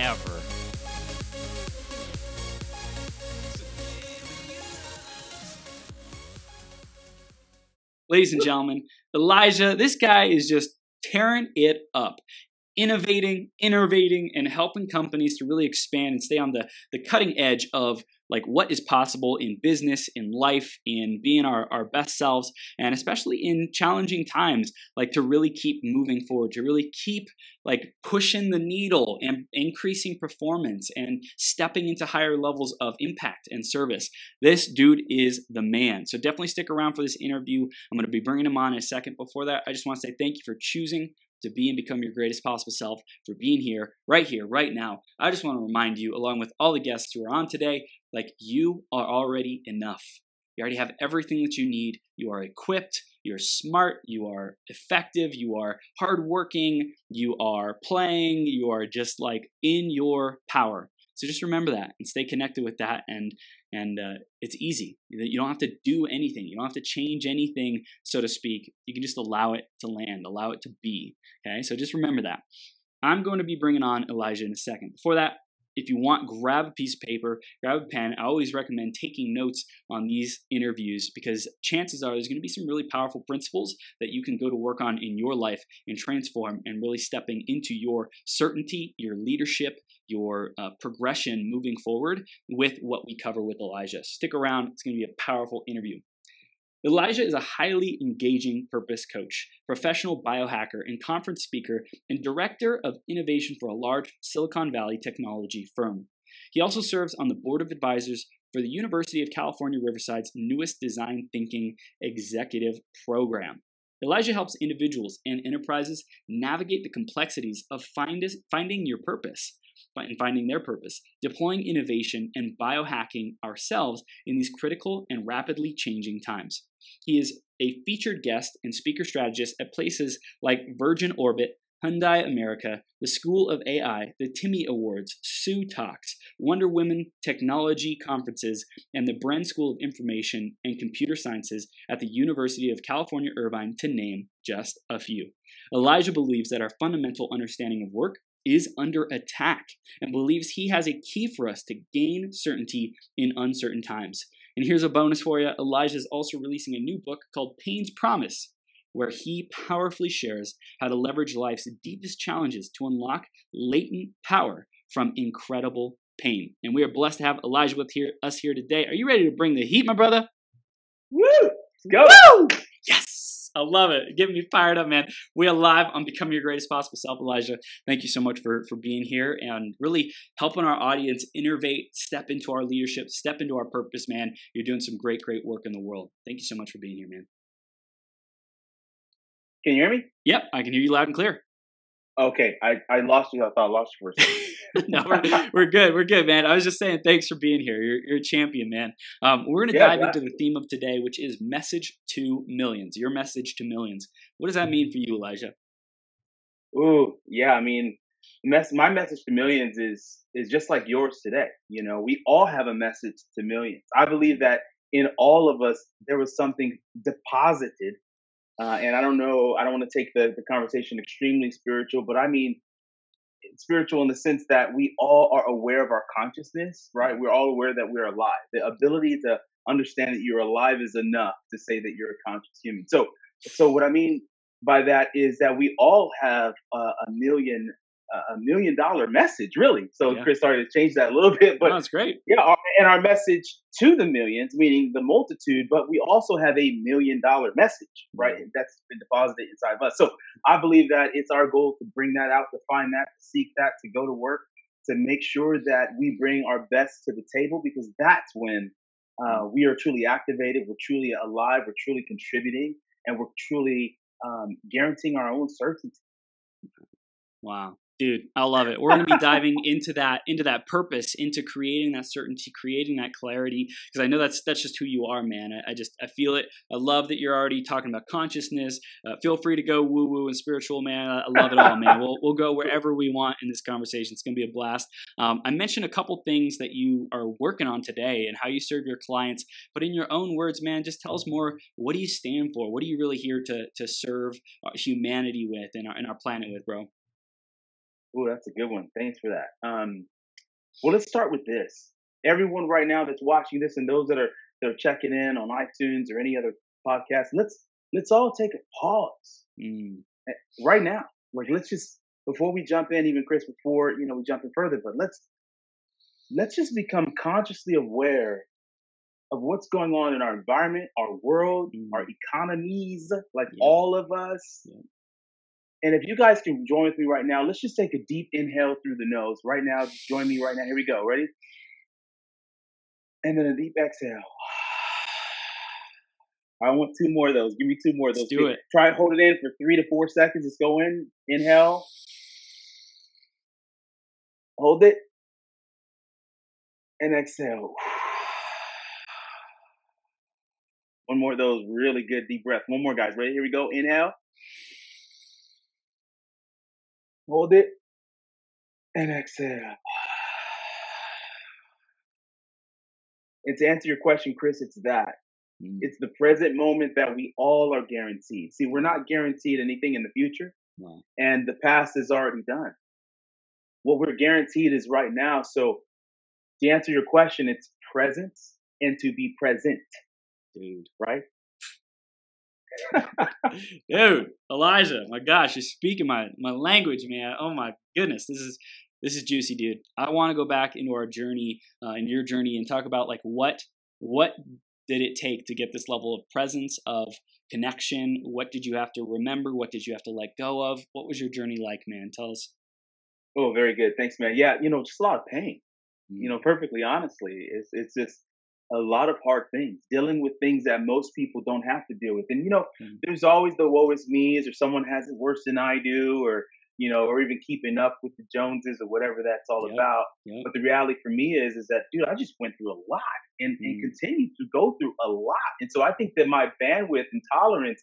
ever. Ladies and gentlemen, Elijah, this guy is just tearing it up. Innovating, innovating, and helping companies to really expand and stay on the, the cutting edge of like what is possible in business, in life, in being our, our best selves, and especially in challenging times, like to really keep moving forward, to really keep like pushing the needle and increasing performance and stepping into higher levels of impact and service. This dude is the man. So definitely stick around for this interview. I'm going to be bringing him on in a second. Before that, I just want to say thank you for choosing to be and become your greatest possible self, for being here, right here, right now. I just want to remind you, along with all the guests who are on today, like you are already enough. You already have everything that you need. You are equipped. You're smart. You are effective. You are hardworking. You are playing. You are just like in your power. So just remember that and stay connected with that. And and uh, it's easy. You don't have to do anything. You don't have to change anything, so to speak. You can just allow it to land, allow it to be. Okay, so just remember that. I'm going to be bringing on Elijah in a second. Before that, if you want, grab a piece of paper, grab a pen. I always recommend taking notes on these interviews because chances are there's going to be some really powerful principles that you can go to work on in your life and transform and really stepping into your certainty, your leadership, your uh, progression moving forward with what we cover with Elijah. Stick around, it's going to be a powerful interview. Elijah is a highly engaging purpose coach, professional biohacker, and conference speaker, and director of innovation for a large Silicon Valley technology firm. He also serves on the board of advisors for the University of California Riverside's newest design thinking executive program. Elijah helps individuals and enterprises navigate the complexities of find, finding your purpose and finding their purpose, deploying innovation, and biohacking ourselves in these critical and rapidly changing times. He is a featured guest and speaker strategist at places like Virgin Orbit, Hyundai America, the School of AI, the Timmy Awards, Sue Talks, Wonder Women Technology Conferences, and the Bren School of Information and Computer Sciences at the University of California, Irvine, to name just a few. Elijah believes that our fundamental understanding of work is under attack and believes he has a key for us to gain certainty in uncertain times. And here's a bonus for you Elijah is also releasing a new book called Pain's Promise, where he powerfully shares how to leverage life's deepest challenges to unlock latent power from incredible pain. And we are blessed to have Elijah with here, us here today. Are you ready to bring the heat, my brother? Woo! Go! Woo! I love it. Getting me fired up, man. We are live on Becoming Your Greatest Possible Self, Elijah. Thank you so much for, for being here and really helping our audience innovate, step into our leadership, step into our purpose, man. You're doing some great, great work in the world. Thank you so much for being here, man. Can you hear me? Yep, I can hear you loud and clear. Okay, I, I lost you. I thought I lost you for a second. no, we're, we're good. We're good, man. I was just saying thanks for being here. You're, you're a champion, man. Um, we're going to yeah, dive into the theme of today, which is message to millions. Your message to millions. What does that mean for you, Elijah? Ooh, yeah. I mean, mess, my message to millions is is just like yours today. You know, we all have a message to millions. I believe that in all of us, there was something deposited uh, and I don't know, I don't want to take the, the conversation extremely spiritual, but I mean spiritual in the sense that we all are aware of our consciousness, right? We're all aware that we're alive. The ability to understand that you're alive is enough to say that you're a conscious human. So, so what I mean by that is that we all have uh, a million a million dollar message, really. So yeah. Chris started to change that a little bit, but no, that's great. Yeah, our, and our message to the millions, meaning the multitude, but we also have a million dollar message, right? Mm-hmm. That's been deposited inside of us. So I believe that it's our goal to bring that out, to find that, to seek that, to go to work, to make sure that we bring our best to the table, because that's when uh, we are truly activated, we're truly alive, we're truly contributing, and we're truly um, guaranteeing our own certainty. Wow. Dude i love it. We're going to be diving into that into that purpose into creating that certainty creating that clarity because i know that's that's just who you are man. I, I, just i feel it. I love that you're already talking about consciousness. Uh, feel free to go woo woo and spiritual man. I, love it all man. We'll, we'll go wherever we want in this conversation. It's going to be a blast. Um, i mentioned a couple things that you are working on today and how you serve your clients but in your own words man just tell us more. What do you stand for? What are you really here to to serve uh, humanity with and our, and our planet with bro Oh, that's a good one. Thanks for that. Um, well, let's start with this. Everyone right now that's watching this, and those that are that are checking in on iTunes or any other podcast, let's let's all take a pause mm. right now. Like, let's just before we jump in, even Chris, before you know we jump in further, but let's let's just become consciously aware of what's going on in our environment, our world, mm. our economies, like yeah. all of us. Yeah. And if you guys can join with me right now, let's just take a deep inhale through the nose right now. Just join me right now. Here we go. Ready? And then a deep exhale. I want two more of those. Give me two more of those. Let's do it. Try hold it in for three to four seconds. Let's go in. Inhale. Hold it. And exhale. One more of those really good deep breath. One more, guys. Ready? Here we go. Inhale. Hold it and exhale. And to answer your question, Chris, it's that. Mm. It's the present moment that we all are guaranteed. See, we're not guaranteed anything in the future, no. and the past is already done. What we're guaranteed is right now. So, to answer your question, it's presence and to be present. Dude. Right? Dude, Elijah, my gosh, you're speaking my my language, man. Oh my goodness, this is this is juicy, dude. I want to go back into our journey, uh, in your journey, and talk about like what what did it take to get this level of presence of connection? What did you have to remember? What did you have to let go of? What was your journey like, man? Tell us. Oh, very good. Thanks, man. Yeah, you know, just a lot of pain. Mm-hmm. You know, perfectly honestly, it's it's just a lot of hard things, dealing with things that most people don't have to deal with. And you know, mm-hmm. there's always the woe is me's, or someone has it worse than I do, or you know, or even keeping up with the Joneses or whatever that's all yep. about. Yep. But the reality for me is, is that dude, I just went through a lot and, mm-hmm. and mm. continue to go through a lot. And so I think that my bandwidth and tolerance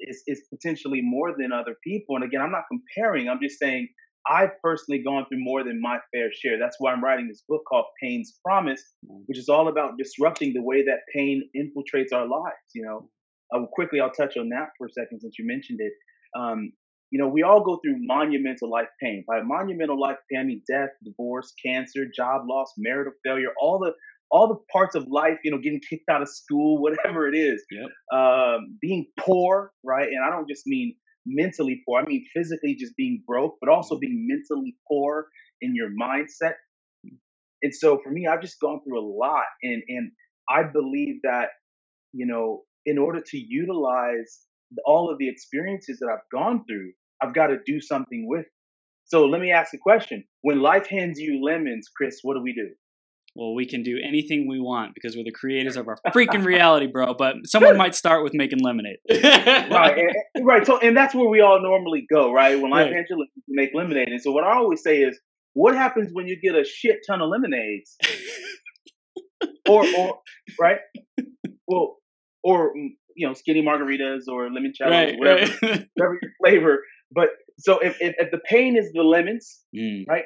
is is potentially more than other people. And again, I'm not comparing. I'm just saying I've personally gone through more than my fair share. That's why I'm writing this book called Pain's Promise, mm. which is all about disrupting the way that pain infiltrates our lives. You know, uh, quickly, I'll touch on that for a second since you mentioned it. Um, you know, we all go through monumental life pain. By monumental life pain, I mean death, divorce, cancer, job loss, marital failure, all the all the parts of life, you know, getting kicked out of school, whatever it is, yep. um, being poor, right? And I don't just mean mentally poor. I mean, physically just being broke, but also being mentally poor in your mindset. And so for me, I've just gone through a lot. And, and I believe that, you know, in order to utilize all of the experiences that I've gone through, I've got to do something with. So let me ask a question. When life hands you lemons, Chris, what do we do? Well, we can do anything we want because we're the creators of our freaking reality, bro. But someone might start with making lemonade. right, and, right. So, and that's where we all normally go, right? When life right. you make lemonade. And so, what I always say is, what happens when you get a shit ton of lemonades? or, or, right? Well, or mm, you know, skinny margaritas or limoncello, right, whatever, right. whatever your flavor. But so if, if, if the pain is the lemons, mm. right,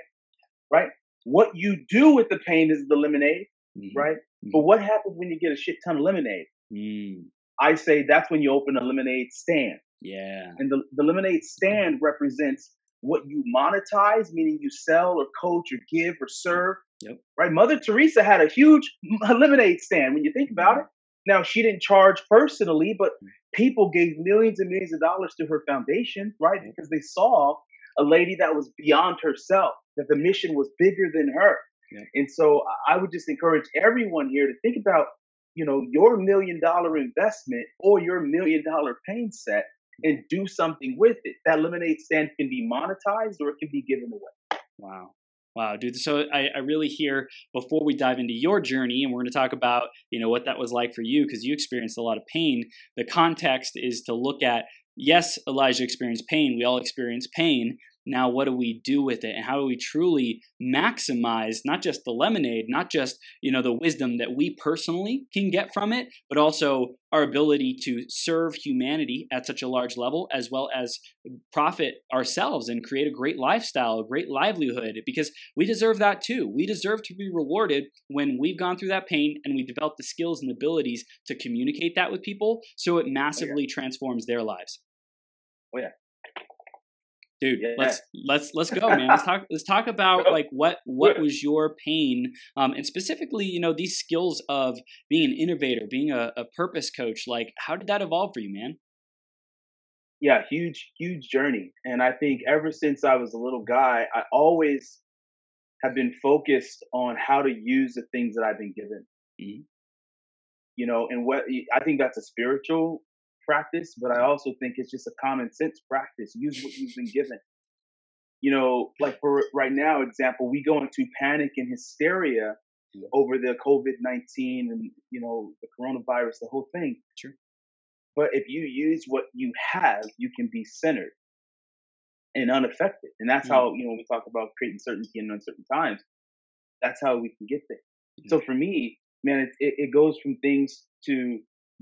right, what you do with the pain is the lemonade, mm-hmm. right? Mm-hmm. But what happens when you get a shit ton of lemonade? Mm. I say that's when you open a lemonade stand. Yeah. And the, the lemonade stand represents what you monetize, meaning you sell or coach or give or serve. Yep. Right? Mother Teresa had a huge lemonade stand when you think about mm-hmm. it. Now, she didn't charge personally, but mm. people gave millions and millions of dollars to her foundation, right? Because they saw a lady that was beyond herself, that the mission was bigger than her. Yeah. And so I would just encourage everyone here to think about, you know, your million dollar investment or your million dollar pain set and do something with it. That lemonade stand can be monetized or it can be given away. Wow. Wow, dude. So I, I really hear before we dive into your journey, and we're going to talk about you know what that was like for you because you experienced a lot of pain. The context is to look at yes, Elijah experienced pain. We all experience pain, now what do we do with it? And how do we truly maximize not just the lemonade not just you know the wisdom that we personally can get from it but also our ability to serve humanity at such a large level as well as profit ourselves and create a great lifestyle a great livelihood? Because we deserve that too. We deserve to be rewarded when we've gone through that pain and we develop the skills and abilities to communicate that with people so it massively oh, yeah. transforms their lives. Oh yeah dude yeah. let's let's let's go man. Let's talk let's talk about like what what was your pain um, and specifically you know these skills of being an innovator being a, a purpose coach like how did that evolve for you man? Yeah huge huge journey and i think ever since i was a little guy i always have been focused on how to use the things that i've been given. Mm-hmm. you know and what i think that's a spiritual practice, but I also think it's just a common sense practice. Use what you've been given. You know, like for right now, example, we go into panic and hysteria over the COVID 19 and, you know, the coronavirus, the whole thing. Sure. But if you use what you have, you can be centered and unaffected. And that's mm. how, you know, when we talk about creating certainty in uncertain times, that's how we can get there. So mm. for me, man, it, it, it goes from things to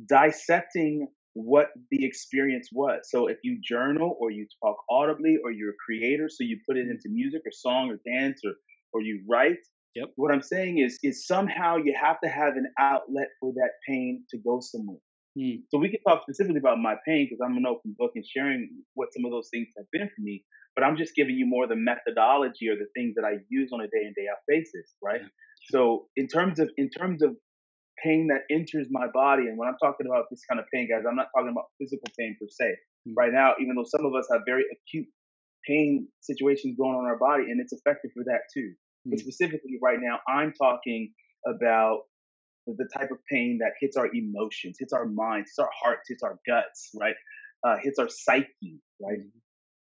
dissecting what the experience was. So if you journal or you talk audibly or you're a creator, so you put it into music or song or dance or or you write. Yep. What I'm saying is is somehow you have to have an outlet for that pain to go somewhere. Hmm. So we can talk specifically about my pain because I'm an open book and sharing what some of those things have been for me. But I'm just giving you more the methodology or the things that I use on a day in day out basis, right? Yeah. So in terms of in terms of pain that enters my body. And when I'm talking about this kind of pain, guys, I'm not talking about physical pain per se. Mm-hmm. Right now, even though some of us have very acute pain situations going on in our body, and it's effective for that too. Mm-hmm. But specifically, right now, I'm talking about the type of pain that hits our emotions, hits our minds, hits our hearts, hits our guts, right? Uh, hits our psyche, right? Mm-hmm.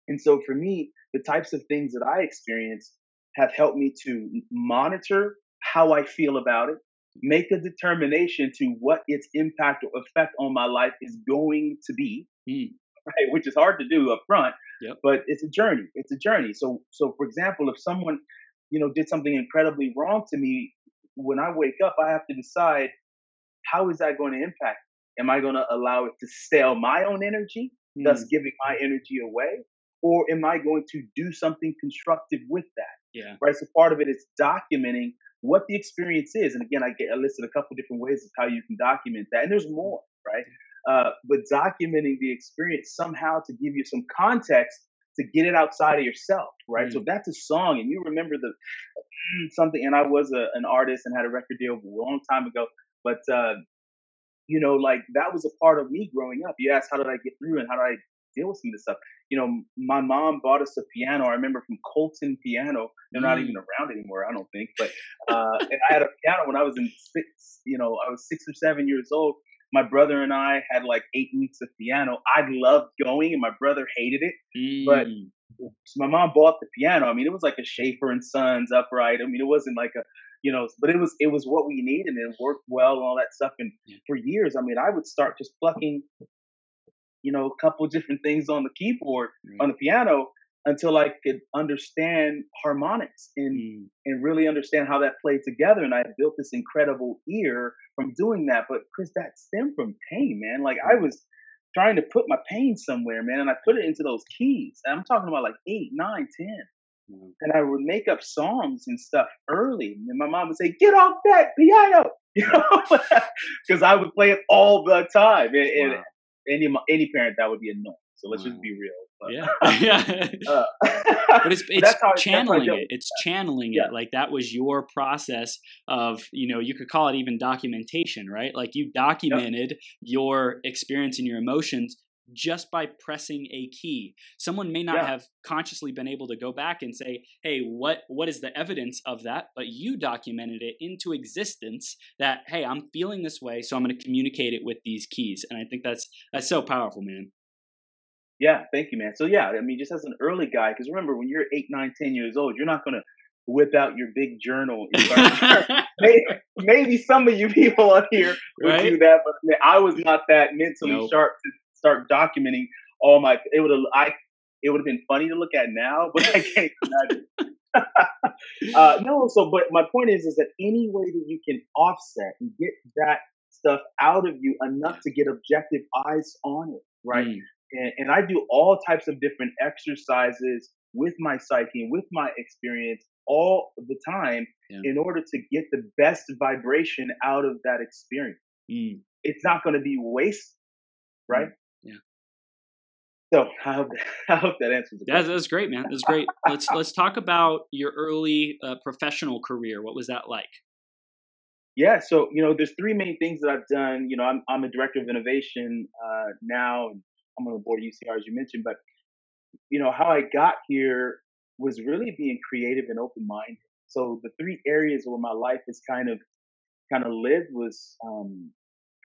And so for me, the types of things that I experience have helped me to monitor how I feel about it, make a determination to what its impact or effect on my life is going to be, mm. right? Which is hard to do up front, yep. but it's a journey. It's a journey. So, so for example, if someone, you know, did something incredibly wrong to me, when I wake up, I have to decide how is that going to impact? Am I going to allow it to stale my own energy, mm. thus giving my energy away? Or am I going to do something constructive with that? Yeah. Right. So part of it is documenting what the experience is. And again, I, get, I listed a couple different ways of how you can document that, and there's more, right? Uh, but documenting the experience somehow to give you some context to get it outside of yourself, right? Mm. So that's a song, and you remember the something, and I was a, an artist and had a record deal a long time ago, but uh, you know, like that was a part of me growing up. You asked how did I get through and how did I deal with some of this stuff. You know, my mom bought us a piano. I remember from Colton Piano. They're mm. not even around anymore, I don't think. But uh, and I had a piano when I was in six. You know, I was six or seven years old. My brother and I had like eight weeks of piano. I loved going, and my brother hated it. Mm. But so my mom bought the piano. I mean, it was like a Schaefer and Sons upright. I mean, it wasn't like a you know, but it was it was what we needed and it worked well and all that stuff. And for years, I mean, I would start just plucking you know, a couple different things on the keyboard, mm. on the piano, until I could understand harmonics and mm. and really understand how that played together. And I built this incredible ear from doing that. But Chris, that stemmed from pain, man. Like I mm. was trying to put my pain somewhere, man, and I put it into those keys. And I'm talking about like eight, nine, ten. Mm. And I would make up songs and stuff early. And my mom would say, "Get off that piano," you know, because I would play it all the time. And, wow. and any any parent that would be annoying. So let's wow. just be real. But, yeah, yeah. uh, but it's it's channeling it. It's channeling yeah. it. Like that was your process of you know you could call it even documentation, right? Like you documented yep. your experience and your emotions just by pressing a key. Someone may not yeah. have consciously been able to go back and say, "Hey, what what is the evidence of that?" But you documented it into existence that, "Hey, I'm feeling this way, so I'm going to communicate it with these keys." And I think that's that's so powerful, man. Yeah, thank you, man. So yeah, I mean, just as an early guy, because remember, when you're eight, nine, ten years old, you're not going to whip out your big journal. maybe, maybe, some of you people up here would right? do that, but I was not that mentally nope. sharp to start documenting all my. It would have I it would have been funny to look at now, but I can't imagine. uh, no, so but my point is, is that any way that you can offset and get that stuff out of you enough to get objective eyes on it, right? Mm. And, and I do all types of different exercises with my psyche, and with my experience all the time yeah. in order to get the best vibration out of that experience. Mm. It's not going to be waste, right? Mm. So I hope, I hope that answers. Yeah, that's great, man. That's great. let's let's talk about your early uh, professional career. What was that like? Yeah, so you know, there's three main things that I've done. You know, I'm I'm a director of innovation uh, now, and I'm on the board of UCR as you mentioned. But you know, how I got here was really being creative and open minded. So the three areas where my life has kind of kind of lived was um,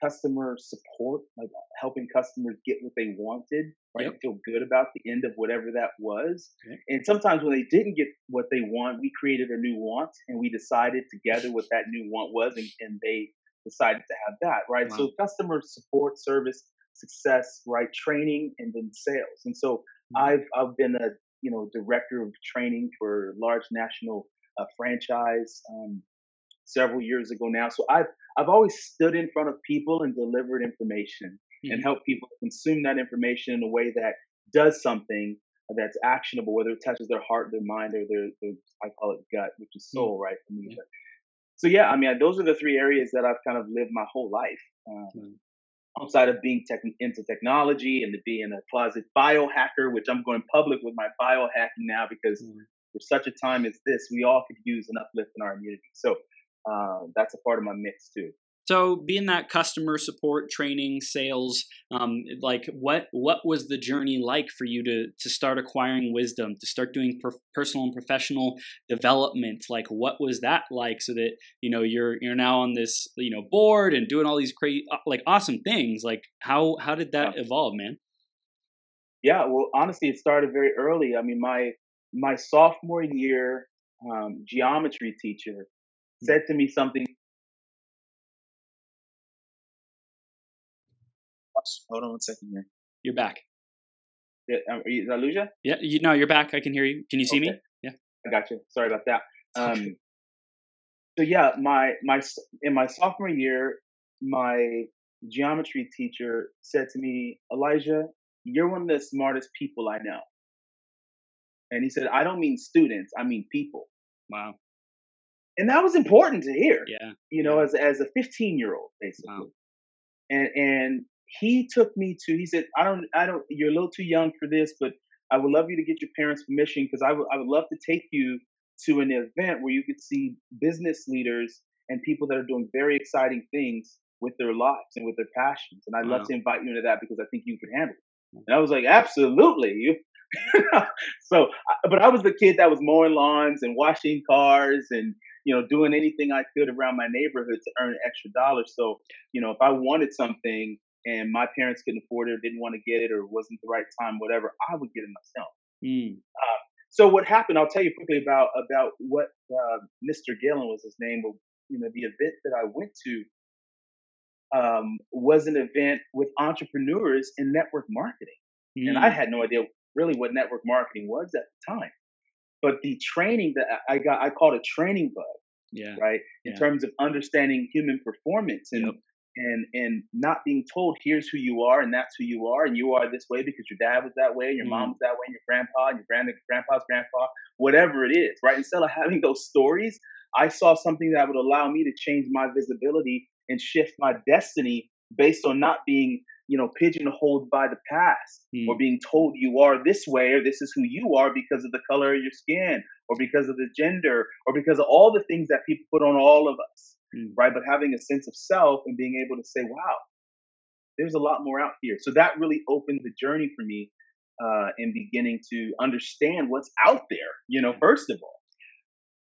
customer support, like helping customers get what they wanted, right? Yep. Feel good about the end of whatever that was. Okay. And sometimes when they didn't get what they want, we created a new want and we decided together what that new want was and, and they decided to have that, right? Wow. So customer support, service, success, right? Training and then sales. And so mm-hmm. I've I've been a you know director of training for large national uh, franchise um, several years ago now. So I've I've always stood in front of people and delivered information mm-hmm. and helped people consume that information in a way that does something that's actionable, whether it touches their heart, their mind, or their, their I call it gut, which is mm. soul, mm-hmm. right? For me. Yeah. So yeah, I mean, those are the three areas that I've kind of lived my whole life. Um, mm-hmm outside of being tech, into technology and to being a closet biohacker, which I'm going public with my biohacking now because mm. for such a time as this, we all could use an uplift in our immunity. So uh, that's a part of my mix too. So, being that customer support, training, sales, um, like what what was the journey like for you to to start acquiring wisdom, to start doing per- personal and professional development? Like, what was that like? So that you know you're you're now on this you know board and doing all these great uh, like awesome things. Like, how how did that yeah. evolve, man? Yeah, well, honestly, it started very early. I mean, my my sophomore year um, geometry teacher. Said to me something Hold on one second here. You're back. Yeah, um, is that Lucia? Yeah, you, no, you're back. I can hear you. Can you see okay. me? Yeah, I got you. Sorry about that. Um, so yeah, my my in my sophomore year, my geometry teacher said to me, Elijah, you're one of the smartest people I know. And he said, I don't mean students, I mean people. Wow. And that was important to hear. Yeah. You know, as as a 15 year old, basically. Wow. And and he took me to he said i don't i don't you're a little too young for this but i would love you to get your parents permission because I would I would love to take you to an event where you could see business leaders and people that are doing very exciting things with their lives and with their passions and i'd wow. love to invite you into that because i think you could handle it and i was like absolutely so but i was the kid that was mowing lawns and washing cars and you know doing anything i could around my neighborhood to earn extra dollars so you know if i wanted something and my parents couldn't afford it or didn't want to get it or wasn't the right time, whatever, I would get it myself. Mm. Uh, so what happened? I'll tell you quickly about about what uh, Mr. Galen was his name. But you know, the event that I went to um, was an event with entrepreneurs in network marketing, mm. and I hmm. had no idea really what network marketing was at the time. But the training that I got, I called a training bug. Yeah. Right. In yeah. terms of understanding human performance and yep and and not being told here's who you are and that's who you are and you are this way because your dad was that way and your mm. mom was that way and your grandpa and your grand grandpa's grandpa whatever it is right instead of having those stories i saw something that would allow me to change my visibility and shift my destiny based on not being you know pigeonholed by the past mm. or being told you are this way or this is who you are because of the color of your skin or because of the gender or because of all the things that people put on all of us mm. right? But having a sense of self and being able to say, wow, there's a lot more out here. So that really opened the journey for me uh, in beginning to understand what's out there, you know, first of all.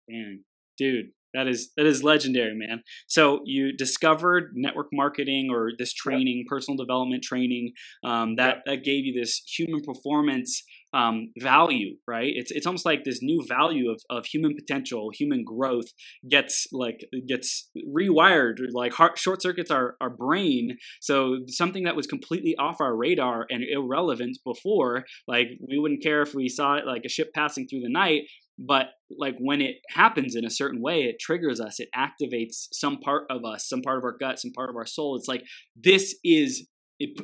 Man, dude, that is that is legendary, man. So you discovered network marketing or this training, yep. personal development training, um, that yep. that gave you this human performance um, value, right? It's it's almost like this new value of, of human potential, human growth gets like gets rewired, like heart, short circuits our, our brain. So something that was completely off our radar and irrelevant before, like we wouldn't care if we saw it like a ship passing through the night, but like when it happens in a certain way it triggers us it activates some part of us some part of our gut some part of our soul. It's like this is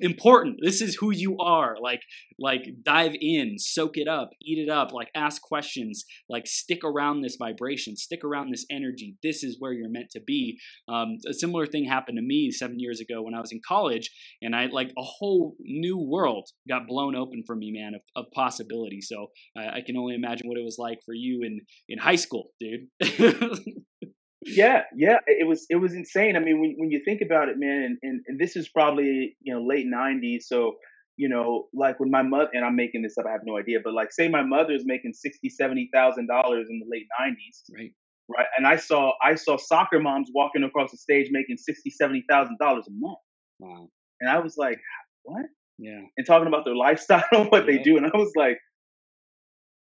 important. This is who you are. Like, like dive in, soak it up, eat it up. Like, ask questions. Like, stick around this vibration, stick around this energy. This is where you're meant to be. Um, a similar thing happened to me seven years ago when I was in college, and I like a whole new world got blown open for me, man, of, of possibility. So I, I can only imagine what it was like for you in in high school, dude. yeah, yeah, it was it was insane. I mean, when when you think about it, man, and, and, and this is probably you know late '90s, so you know, like when my mother and I'm making this up, I have no idea, but like say my mother's making sixty, seventy thousand dollars in the late '90s, right? Right, and I saw I saw soccer moms walking across the stage making sixty, seventy thousand dollars a month. Wow, and I was like, what? Yeah, and talking about their lifestyle and what yeah. they do, and I was like,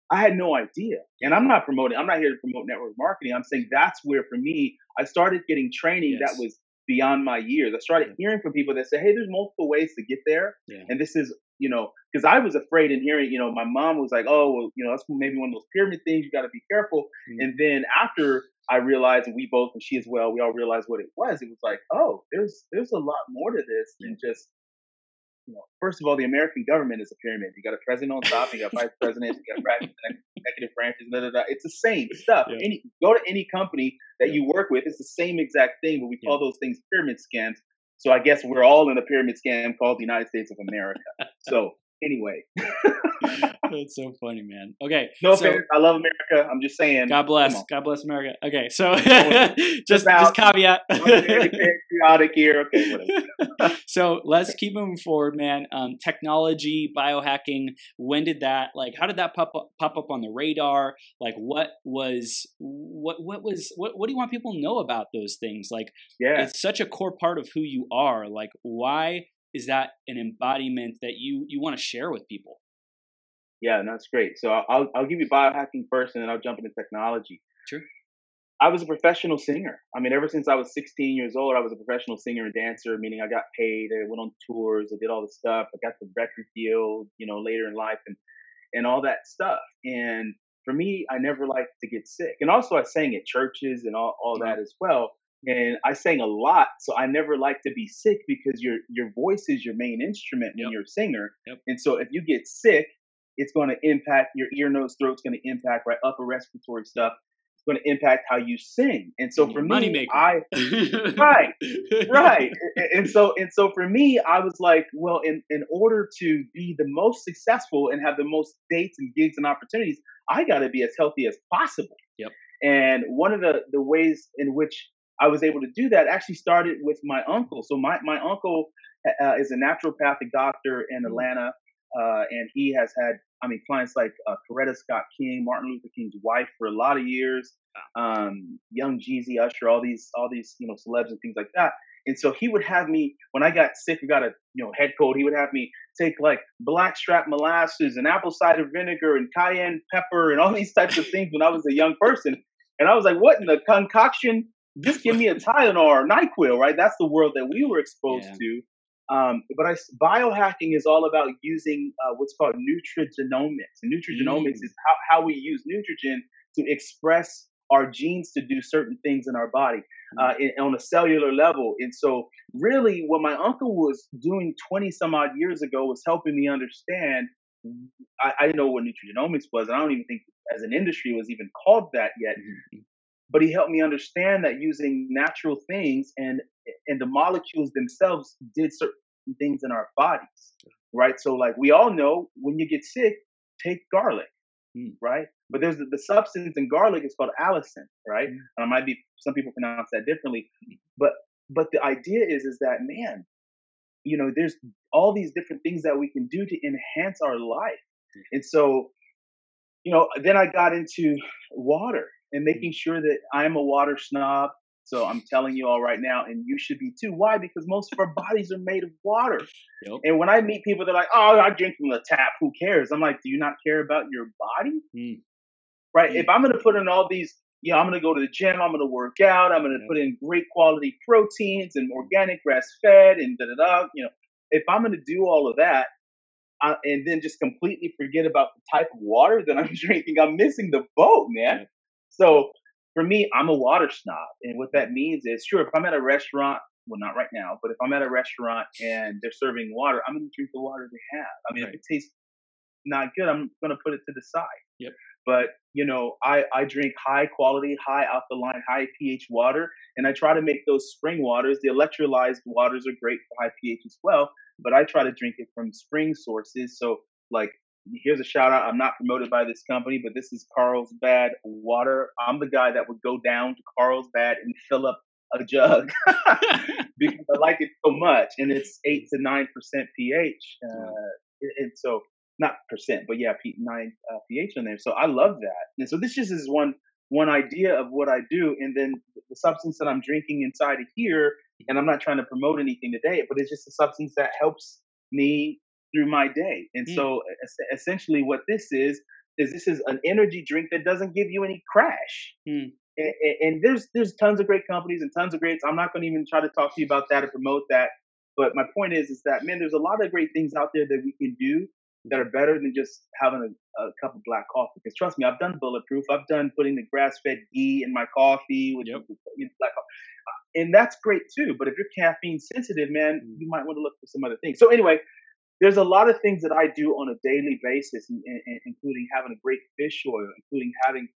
I had no idea. And I'm not promoting, I'm not here to promote network marketing. I'm saying that's where, for me, I started getting training yes. that was beyond my years. I started hearing from people that say, hey, there's multiple ways to get there. Yeah. And this is, you know, because I was afraid in hearing, you know, my mom was like, oh, well, you know, that's maybe one of those pyramid things. You got to be careful. Mm-hmm. And then after I realized, and we both, and she as well, we all realized what it was. It was like, oh, there's there's a lot more to this than just you know, first of all, the American government is a pyramid. You got a president on top, you got vice presidents, you got executive branches, da, da, da. It's the same stuff. Yeah. Any go to any company that yeah. you work with, it's the same exact thing, but we call yeah. those things pyramid scams. So I guess we're all in a pyramid scam called the United States of America. so anyway. That's so funny, man. Okay. No so, offense. I love America. I'm just saying. God bless. God bless America. Okay. So just, just caveat. chaotic here. Okay. so let's keep moving forward, man. Um, technology, biohacking. When did that, like, how did that pop up, pop up on the radar? Like, what was, what, what was, what, what do you want people to know about those things? Like, yeah. it's such a core part of who you are. Like, why is that an embodiment that you you want to share with people? Yeah, that's great. So I'll I'll give you biohacking first, and then I'll jump into technology. Sure. I was a professional singer. I mean, ever since I was 16 years old, I was a professional singer and dancer. Meaning, I got paid. I went on tours. I did all the stuff. I got the record deal. You know, later in life, and and all that stuff. And for me, I never liked to get sick. And also, I sang at churches and all all that as well and I sang a lot, so I never like to be sick because your your voice is your main instrument when yep. you're a singer. Yep. And so if you get sick, it's going to impact your ear, nose, throat's going to impact right upper respiratory stuff. It's going to impact how you sing. And so for Money me, maker. I right, right. And so and so for me, I was like, well, in in order to be the most successful and have the most dates and gigs and opportunities, I got to be as healthy as possible. Yep. And one of the the ways in which I was able to do that actually started with my uncle. So my, my uncle uh, is a naturopathic doctor in mm. Atlanta, uh, and he has had, I mean, clients like uh, Coretta Scott King, Martin Luther King's wife for a lot of years, um, Young Jeezy, Usher, all these, all these, you know, celebs and things like that. And so he would have me when I got sick or got a you know head cold. He would have me take like blackstrap molasses and apple cider vinegar and cayenne pepper and all these types of things when I was a young person. And I was like, what in the concoction just give me a Tylenol or NyQuil, right? That's the world that we were exposed yeah. to. Um, but I, biohacking is all about using uh, what's called nutrigenomics. And nutrigenomics mm. is how, how we use nutrition to express our genes to do certain things in our body mm. uh, in, on a cellular level. And so, really, what my uncle was doing 20 some odd years ago was helping me understand. I, I didn't know what nutrigenomics was, and I don't even think as an industry was even called that yet. Mm-hmm but he helped me understand that using natural things and and the molecules themselves did certain things in our bodies right so like we all know when you get sick take garlic mm. right but there's the, the, substance in garlic is called allicin right mm. and i might be some people pronounce that differently but but the idea is is that man you know there's all these different things that we can do to enhance our life mm. and so you know then i got into water and making sure that I'm a water snob. So I'm telling you all right now, and you should be too. Why? Because most of our bodies are made of water. Yep. And when I meet people, they're like, "Oh, I drink from the tap. Who cares?" I'm like, "Do you not care about your body?" Mm. Right? Mm. If I'm going to put in all these, you know, I'm going to go to the gym. I'm going to work out. I'm going to put in great quality proteins and organic, grass fed, and da da da. You know, if I'm going to do all of that. Uh, and then just completely forget about the type of water that I'm drinking. I'm missing the boat, man. So for me, I'm a water snob. And what that means is, sure, if I'm at a restaurant, well, not right now, but if I'm at a restaurant and they're serving water, I'm going to drink the water they have. I mean, Right. if it tastes not good, I'm going to put it to the side. Yep. But, you know, I, I drink high quality, high alkaline, high pH water, and I try to make those spring waters. The electrolyzed waters are great for high pH as well, but I try to drink it from spring sources. So, like, here's a shout out. I'm not promoted by this company, but this is Carlsbad water. I'm the guy that would go down to Carlsbad and fill up a jug because I like it so much, and it's eight to nine percent pH, uh, and- so not percent, but yeah, nine uh, pH in there. So I love that, and so this just is one one idea of what I do, and then the substance that I'm drinking inside of here, and I'm not trying to promote anything today, but it's just a substance that helps me through my day, and Mm. so es- essentially what this is is this is an energy drink that doesn't give you any crash Mm. and, and- there's there's tons of great companies and tons of greats. I'm not going to even try to talk to you about that or promote that. But my point is, is that man, there's a lot of great things out there that we can do that are better than just having a, a cup of black coffee. Because trust me, I've done bulletproof. I've done putting the grass-fed ghee in my coffee with Yep. know, black coffee, and that's great too. But if you're caffeine sensitive, man, Mm. you might want to look for some other things. So anyway. There's a lot of things that I do on a daily basis, in- in- including having a great fish oil, including having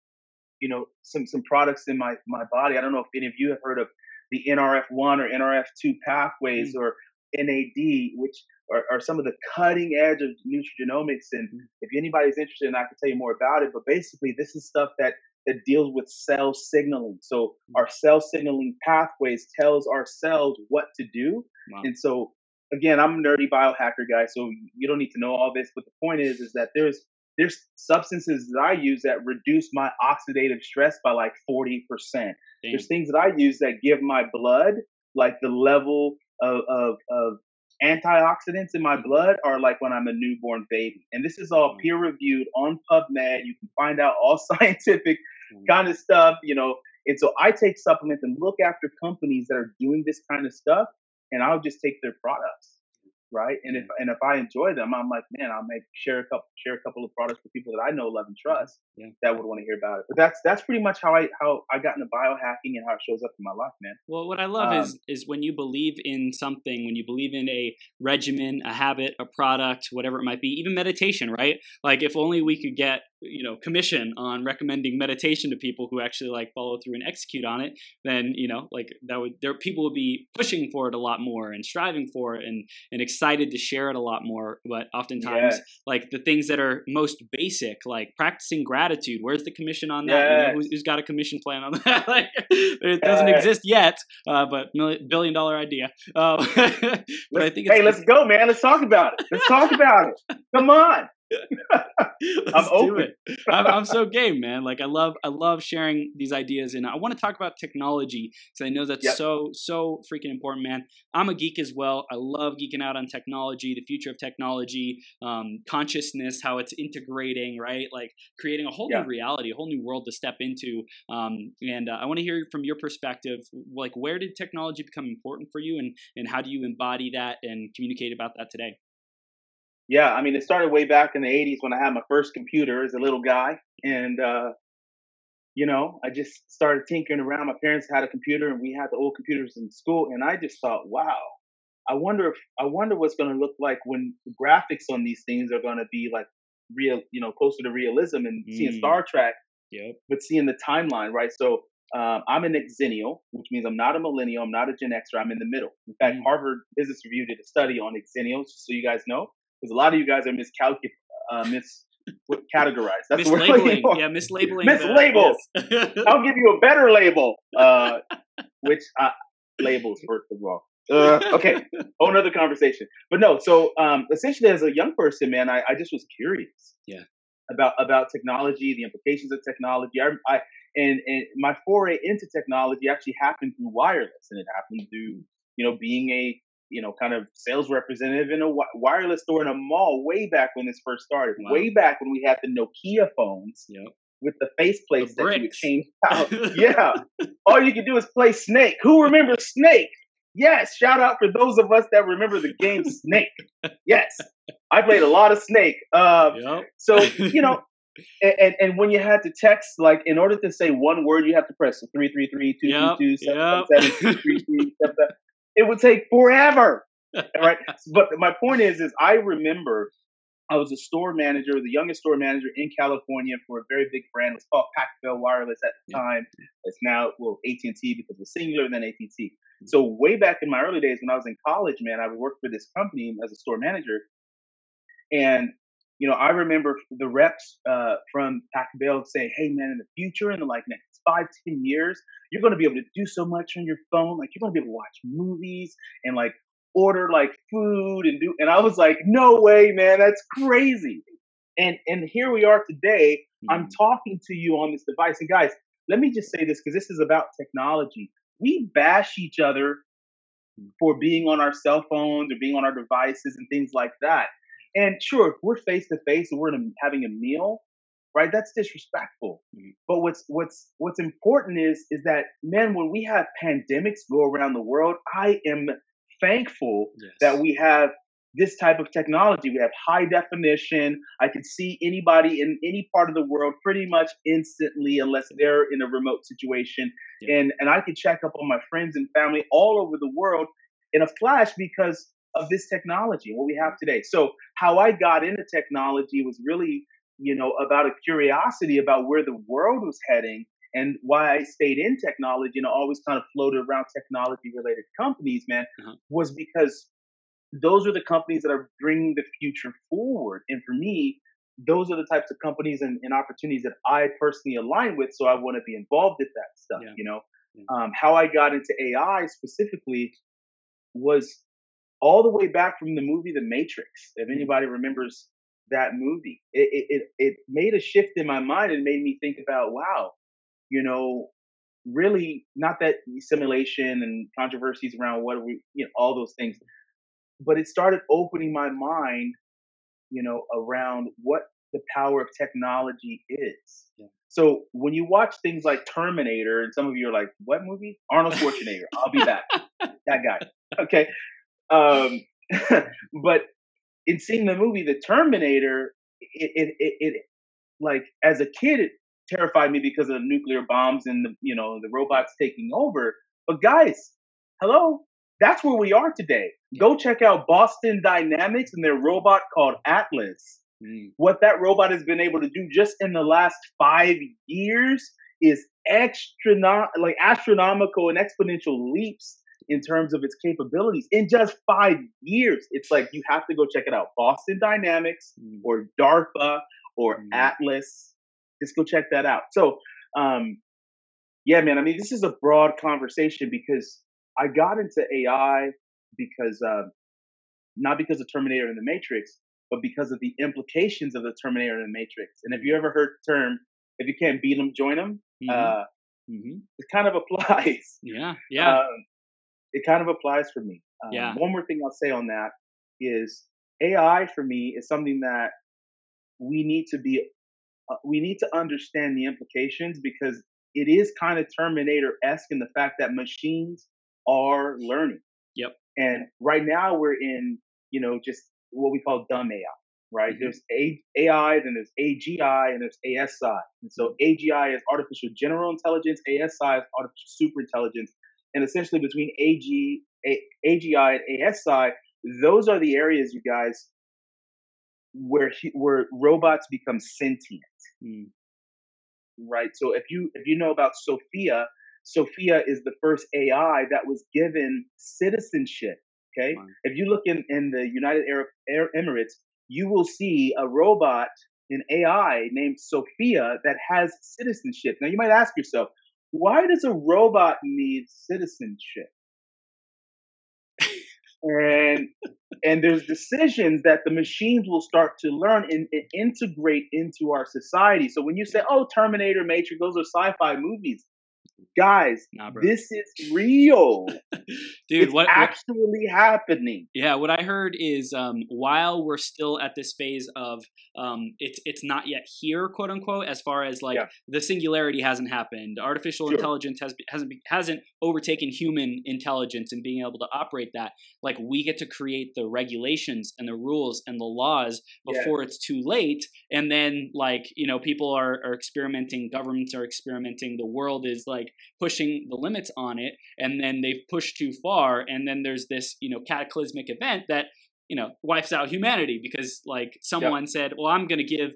you know some some products in my my body. I don't know if any of you have heard of the NRF1 or NRF2 pathways mm. or NAD, which are, are some of the cutting edge of nutrigenomics. And mm. if anybody's interested, I can tell you more about it. But basically, this is stuff that that deals with cell signaling. So mm. our cell signaling pathways tells our cells what to do. Wow. And so again, I'm a nerdy biohacker guy, so you don't need to know all this. But the point is, is that there's there's substances that I use that reduce my oxidative stress by like 40%. Damn. There's things that I use that give my blood like the level of, of, of antioxidants in my blood are like when I'm a newborn baby. And this is all Mm. peer reviewed on PubMed. You can find out all scientific Mm. kind of stuff, you know. And so I take supplements and look after companies that are doing this kind of stuff, and I'll just take their products, right? And if and if I enjoy them, I'm like, man, I'll make share a couple share a couple of products with people that I know, love, and trust Yeah. that would want to hear about it. But that's that's pretty much how I how I got into biohacking and how it shows up in my life, man. Well, what I love Um, is is when you believe in something, when you believe in a regimen, a habit, a product, whatever it might be, even meditation, right? Like if only we could get you know commission on recommending meditation to people who actually like follow through and execute on it, then you know like that would there people would be pushing for it a lot more and striving for it and and excited to share it a lot more. But oftentimes Yes. like the things that are most basic, like practicing gratitude. Where's the commission on that? You know, who's, who's got a commission plan on that? like, it doesn't Yes. exist yet, uh, but million, billion dollar idea. Uh, but I think it's, hey, let's go, man. Let's talk about it. Let's talk about it. Come on. I'm open. I'm, I'm so game, man. Like I love, I love sharing these ideas, and I want to talk about technology because I know that's Yep. so, so freaking important, man. I'm a geek as well. I love geeking out on technology, the future of technology, um, consciousness, how it's integrating, right? Like creating a whole Yeah. new reality, a whole new world to step into. Um, and uh, I want to hear from your perspective, like where did technology become important for you, and and how do you embody that and communicate about that today? Yeah, I mean, it started way back in the 80s when I had my first computer as a little guy. And, uh, you know, I just started tinkering around. My parents had a computer and we had the old computers in school. And I just thought, wow, I wonder if, I wonder what's going to look like when the graphics on these things are going to be like real, you know, closer to realism and seeing Mm. Star Trek, Yep. but seeing the timeline, right? So, um, I'm an exennial, which means I'm not a millennial. I'm not a Gen Xer. I'm in the middle. In fact, Mm. Harvard Business Review did a study on exennials, so you guys know because a lot of you guys are miscalculated, uh, mis what- categorized. That's the word I'm mislabeling. Yeah, mislabeling. Mislabeled. the- yes. I'll give you a better label, uh, which uh, labels first of all. Uh, okay, whole nother conversation. But no, so um, essentially, as a young person, man, I, I just was curious. Yeah. about about technology, the implications of technology. I, I and and my foray into technology actually happened through wireless, and it happened through you know being a you know kind of sales representative in a wireless store in a mall way back when this first started. Wow. Way back when we had the Nokia phones Yep. with the faceplates that you would change out. yeah, all you could do is play Snake. Who remembers Snake? Yes, shout out for those of us that remember the game Snake. Yes, I played a lot of Snake. Um, Yep. so you know, and, and and when you had to text, like in order to say one word, you have to press three three three two two two seven seven three three. It would take forever. right. but my point is, is I remember I was a store manager, the youngest store manager in California for a very big brand. It was called Pac Bell Wireless at the time. It's now well AT and T because it's Cingular, then AT and T. So way back in my early days when I was in college, man, I worked for this company as a store manager, and you know I remember the reps uh, from Pac Bell saying, "Hey, man, in the future, in the like next five, ten years, you're going to be able to do so much on your phone. Like you're going to be able to watch movies and like order like food and do." And I was like, "No way, man, that's crazy." And and here we are today. I'm mm-hmm. talking to you on this device. And guys, let me just say this because this is about technology. We bash each other for being on our cell phones or being on our devices and things like that. And sure, if we're face to face and we're in a, having a meal, right? That's disrespectful. Mhm. But what's what's what's important is is that man, when we have pandemics go around the world, I am thankful Yes. that we have this type of technology. We have high definition. I can see anybody in any part of the world pretty much instantly, unless they're in a remote situation. Yeah. And and I can check up on my friends and family all over the world in a flash because of this technology, what we have today. So how I got into technology was really, you know, about a curiosity about where the world was heading and why I stayed in technology and always kind of floated around technology related companies, man, Uh-huh. was because those are the companies that are bringing the future forward. And for me, those are the types of companies and, and opportunities that I personally align with. So I want to be involved with that stuff, Yeah. you know. Yeah. Um, how I got into AI specifically was all the way back from the movie The Matrix. If Mm-hmm. anybody remembers that movie, it, it, it, it made a shift in my mind and made me think about, wow, you know, really not that simulation and controversies around what are we, you know, all those things, but it started opening my mind, you know, around what the power of technology is. Yeah. So when you watch things like Terminator, and some of you are like, "What movie?" Arnold Schwarzenegger. I'll be back. that guy. Okay. Um, but in seeing the movie The Terminator, it, it, it, it like as a kid, it terrified me because of the nuclear bombs and the you know the robots taking over. But guys, hello, that's where we are today. Go check out Boston Dynamics and their robot called Atlas. Mm. What that robot has been able to do just in the last five years is extra like astronomical and exponential leaps in terms of its capabilities in just five years. It's like you have to go check it out. Boston Dynamics Mm. or DARPA or Mm. Atlas. Just go check that out. So, um, yeah, man. I mean, this is a broad conversation because I got into AI because um, not because of Terminator and the Matrix, but because of the implications of the Terminator and the Matrix. And if you ever heard the term, if you can't beat them, join them, Mhm. uh, Mhm. it kind of applies. Yeah. Yeah. Um, it kind of applies for me. Um, Yeah. One more thing I'll say on that is AI for me is something that we need to be, uh, we need to understand the implications because it is kind of Terminator esque in the fact that machines are learning. Yep. And right now we're in, you know, just what we call dumb AI. Right? Mhm. There's A- AI, then there's AGI, and there's ASI. And so AGI is artificial general intelligence, ASI is artificial super intelligence and essentially between AG, A, AGI and ASI, those are the areas, you guys, where where robots become sentient, Mm. right? So if you if you know about Sophia, Sophia is the first AI that was given citizenship. Okay, Wow. if you look in in the United Arab Arab Emirates, you will see a robot, an AI named Sophia that has citizenship. Now you might ask yourself, why does a robot need citizenship? and and there's decisions that the machines will start to learn and, and, integrate into our society. So when you say, "Oh, Terminator, Matrix," those are sci-fi movies guys, nah, this is real. Dude, it's what actually what, happening? Yeah, what I heard is um, while we're still at this phase of um, it's it's not yet here, quote unquote, as far as like yeah. the singularity hasn't happened, artificial sure. intelligence has hasn't hasn't overtaken human intelligence and being able to operate that. Like we get to create the regulations and the rules and the laws before yeah. it's too late, and then like you know people are, are experimenting, governments are experimenting, the world is like pushing the limits on it and then they've pushed too far and then there's this you know cataclysmic event that you know wipes out humanity because like someone yep. said well i'm going to give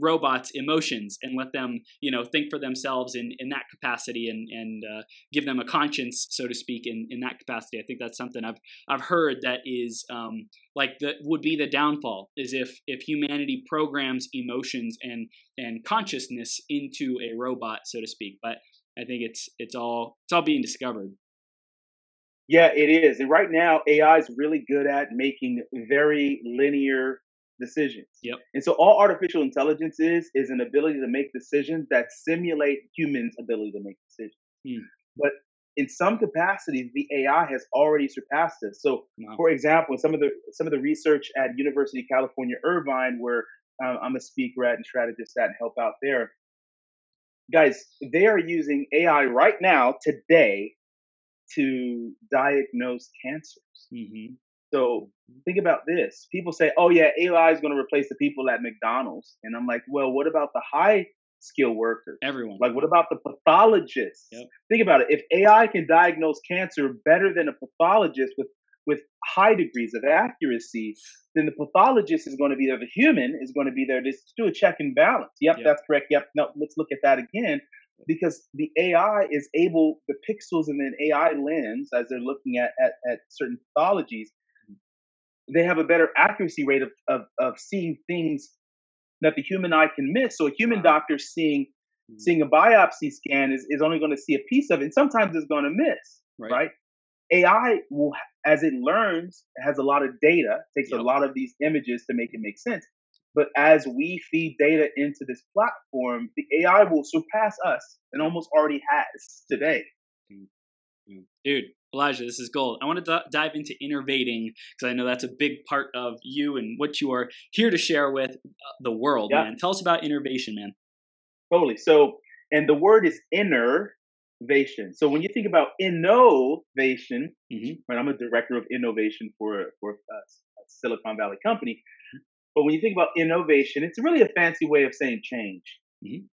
robots emotions and let them you know think for themselves in in that capacity and and uh, give them a conscience so to speak in in that capacity i think that's something i've i've heard that is um like that would be the downfall is if if humanity programs emotions and and consciousness into a robot so to speak but I think it's it's all it's all being discovered. Yeah, it is. And right now, AI is really good at making very linear decisions. Yep. And so all artificial intelligence is is an ability to make decisions that simulate humans' ability to make decisions. Hmm. But in some capacities, the AI has already surpassed us. So, wow. for example, some of the some of the research at University of California Irvine, where uh, I'm a speaker at and strategist at and help out there, guys, they are using AI right now, today, to diagnose cancers. Mm-hmm. So think about this. People say, oh, yeah, AI is going to replace the people at McDonald's. And I'm like, well, what about the high skill workers? Everyone. Like, what about the pathologists? Yep. Think about it. If AI can diagnose cancer better than a pathologist with with high degrees of accuracy, then the pathologist is going to be there. The human is going to be there to do a check and balance. Yep, yep. that's correct. Yep, no, let's look at that again. Because the AI is able, the pixels in an AI lens, as they're looking at, at, at certain pathologies, they have a better accuracy rate of, of, of seeing things that the human eye can miss. So a human doctor seeing mm-hmm. seeing a biopsy scan is, is only going to see a piece of it. And sometimes it's going to miss, right? right? AI will as it learns, has a lot of data, takes yep. a lot of these images to make it make sense. But as we feed data into this platform, the AI will surpass us and almost already has today. Dude, Elijah, this is gold. I want to d- dive into innovating because I know that's a big part of you and what you are here to share with uh, the world, yeah. man. Tell us about innovation, man. Totally. So, and the word is inner innovation. So when you think about innovation, mm-hmm. right, I'm a director of innovation for for a, a Silicon Valley company. But when you think about innovation, it's really a fancy way of saying change. Mm-hmm.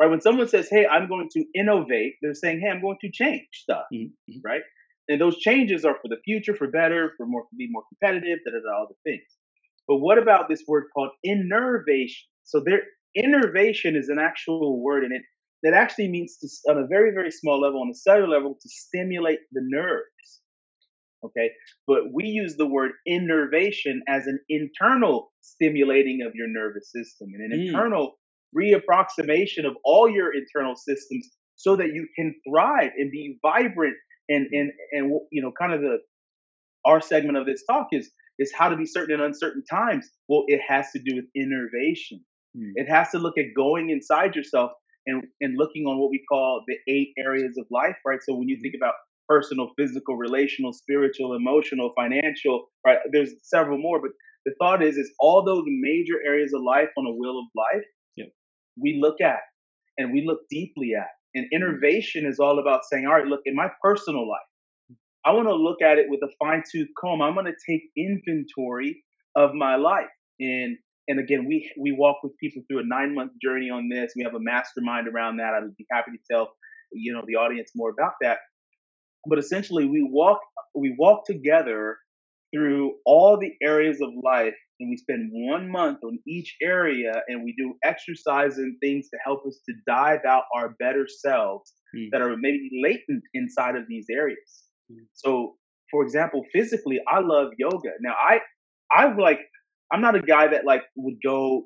Right? When someone says, "Hey, I'm going to innovate," they're saying, "Hey, I'm going to change stuff." Mm-hmm. Right? And those changes are for the future, for better, for more, to be more competitive, da da da, all the things. But what about this word called innervation? So there, innervation is an actual word, and it that actually means to, on a very, very small level, on a cellular level, to stimulate the nerves. Okay. But we use the word innervation as an internal stimulating of your nervous system and an mm. internal reapproximation of all your internal systems so that you can thrive and be vibrant and, and, and, you know, kind of the, our segment of this talk is, is how to be certain in uncertain times. Well, it has to do with innervation. Mm. It has to look at going inside yourself and, and looking on what we call the eight areas of life, right? So when you think about personal, physical, relational, spiritual, emotional, financial, right? There's several more, but the thought is, is all those major areas of life on a wheel of life. We look at and we look deeply at. And mm-hmm. innervation is all about saying, all right, look, in my personal life, I want to look at it with a fine tooth comb. I'm going to take inventory of my life. And and again, we we walk with people through a nine month journey on this. We have a mastermind around that. I would be happy to tell you know the audience more about that. But essentially, we walk we walk together through all the areas of life, and we spend one month on each area, and we do exercise and things to help us to dive out our better selves mm. that are maybe latent inside of these areas. Mm. So, for example, physically, I love yoga. Now, I I like I'm not a guy that like would go,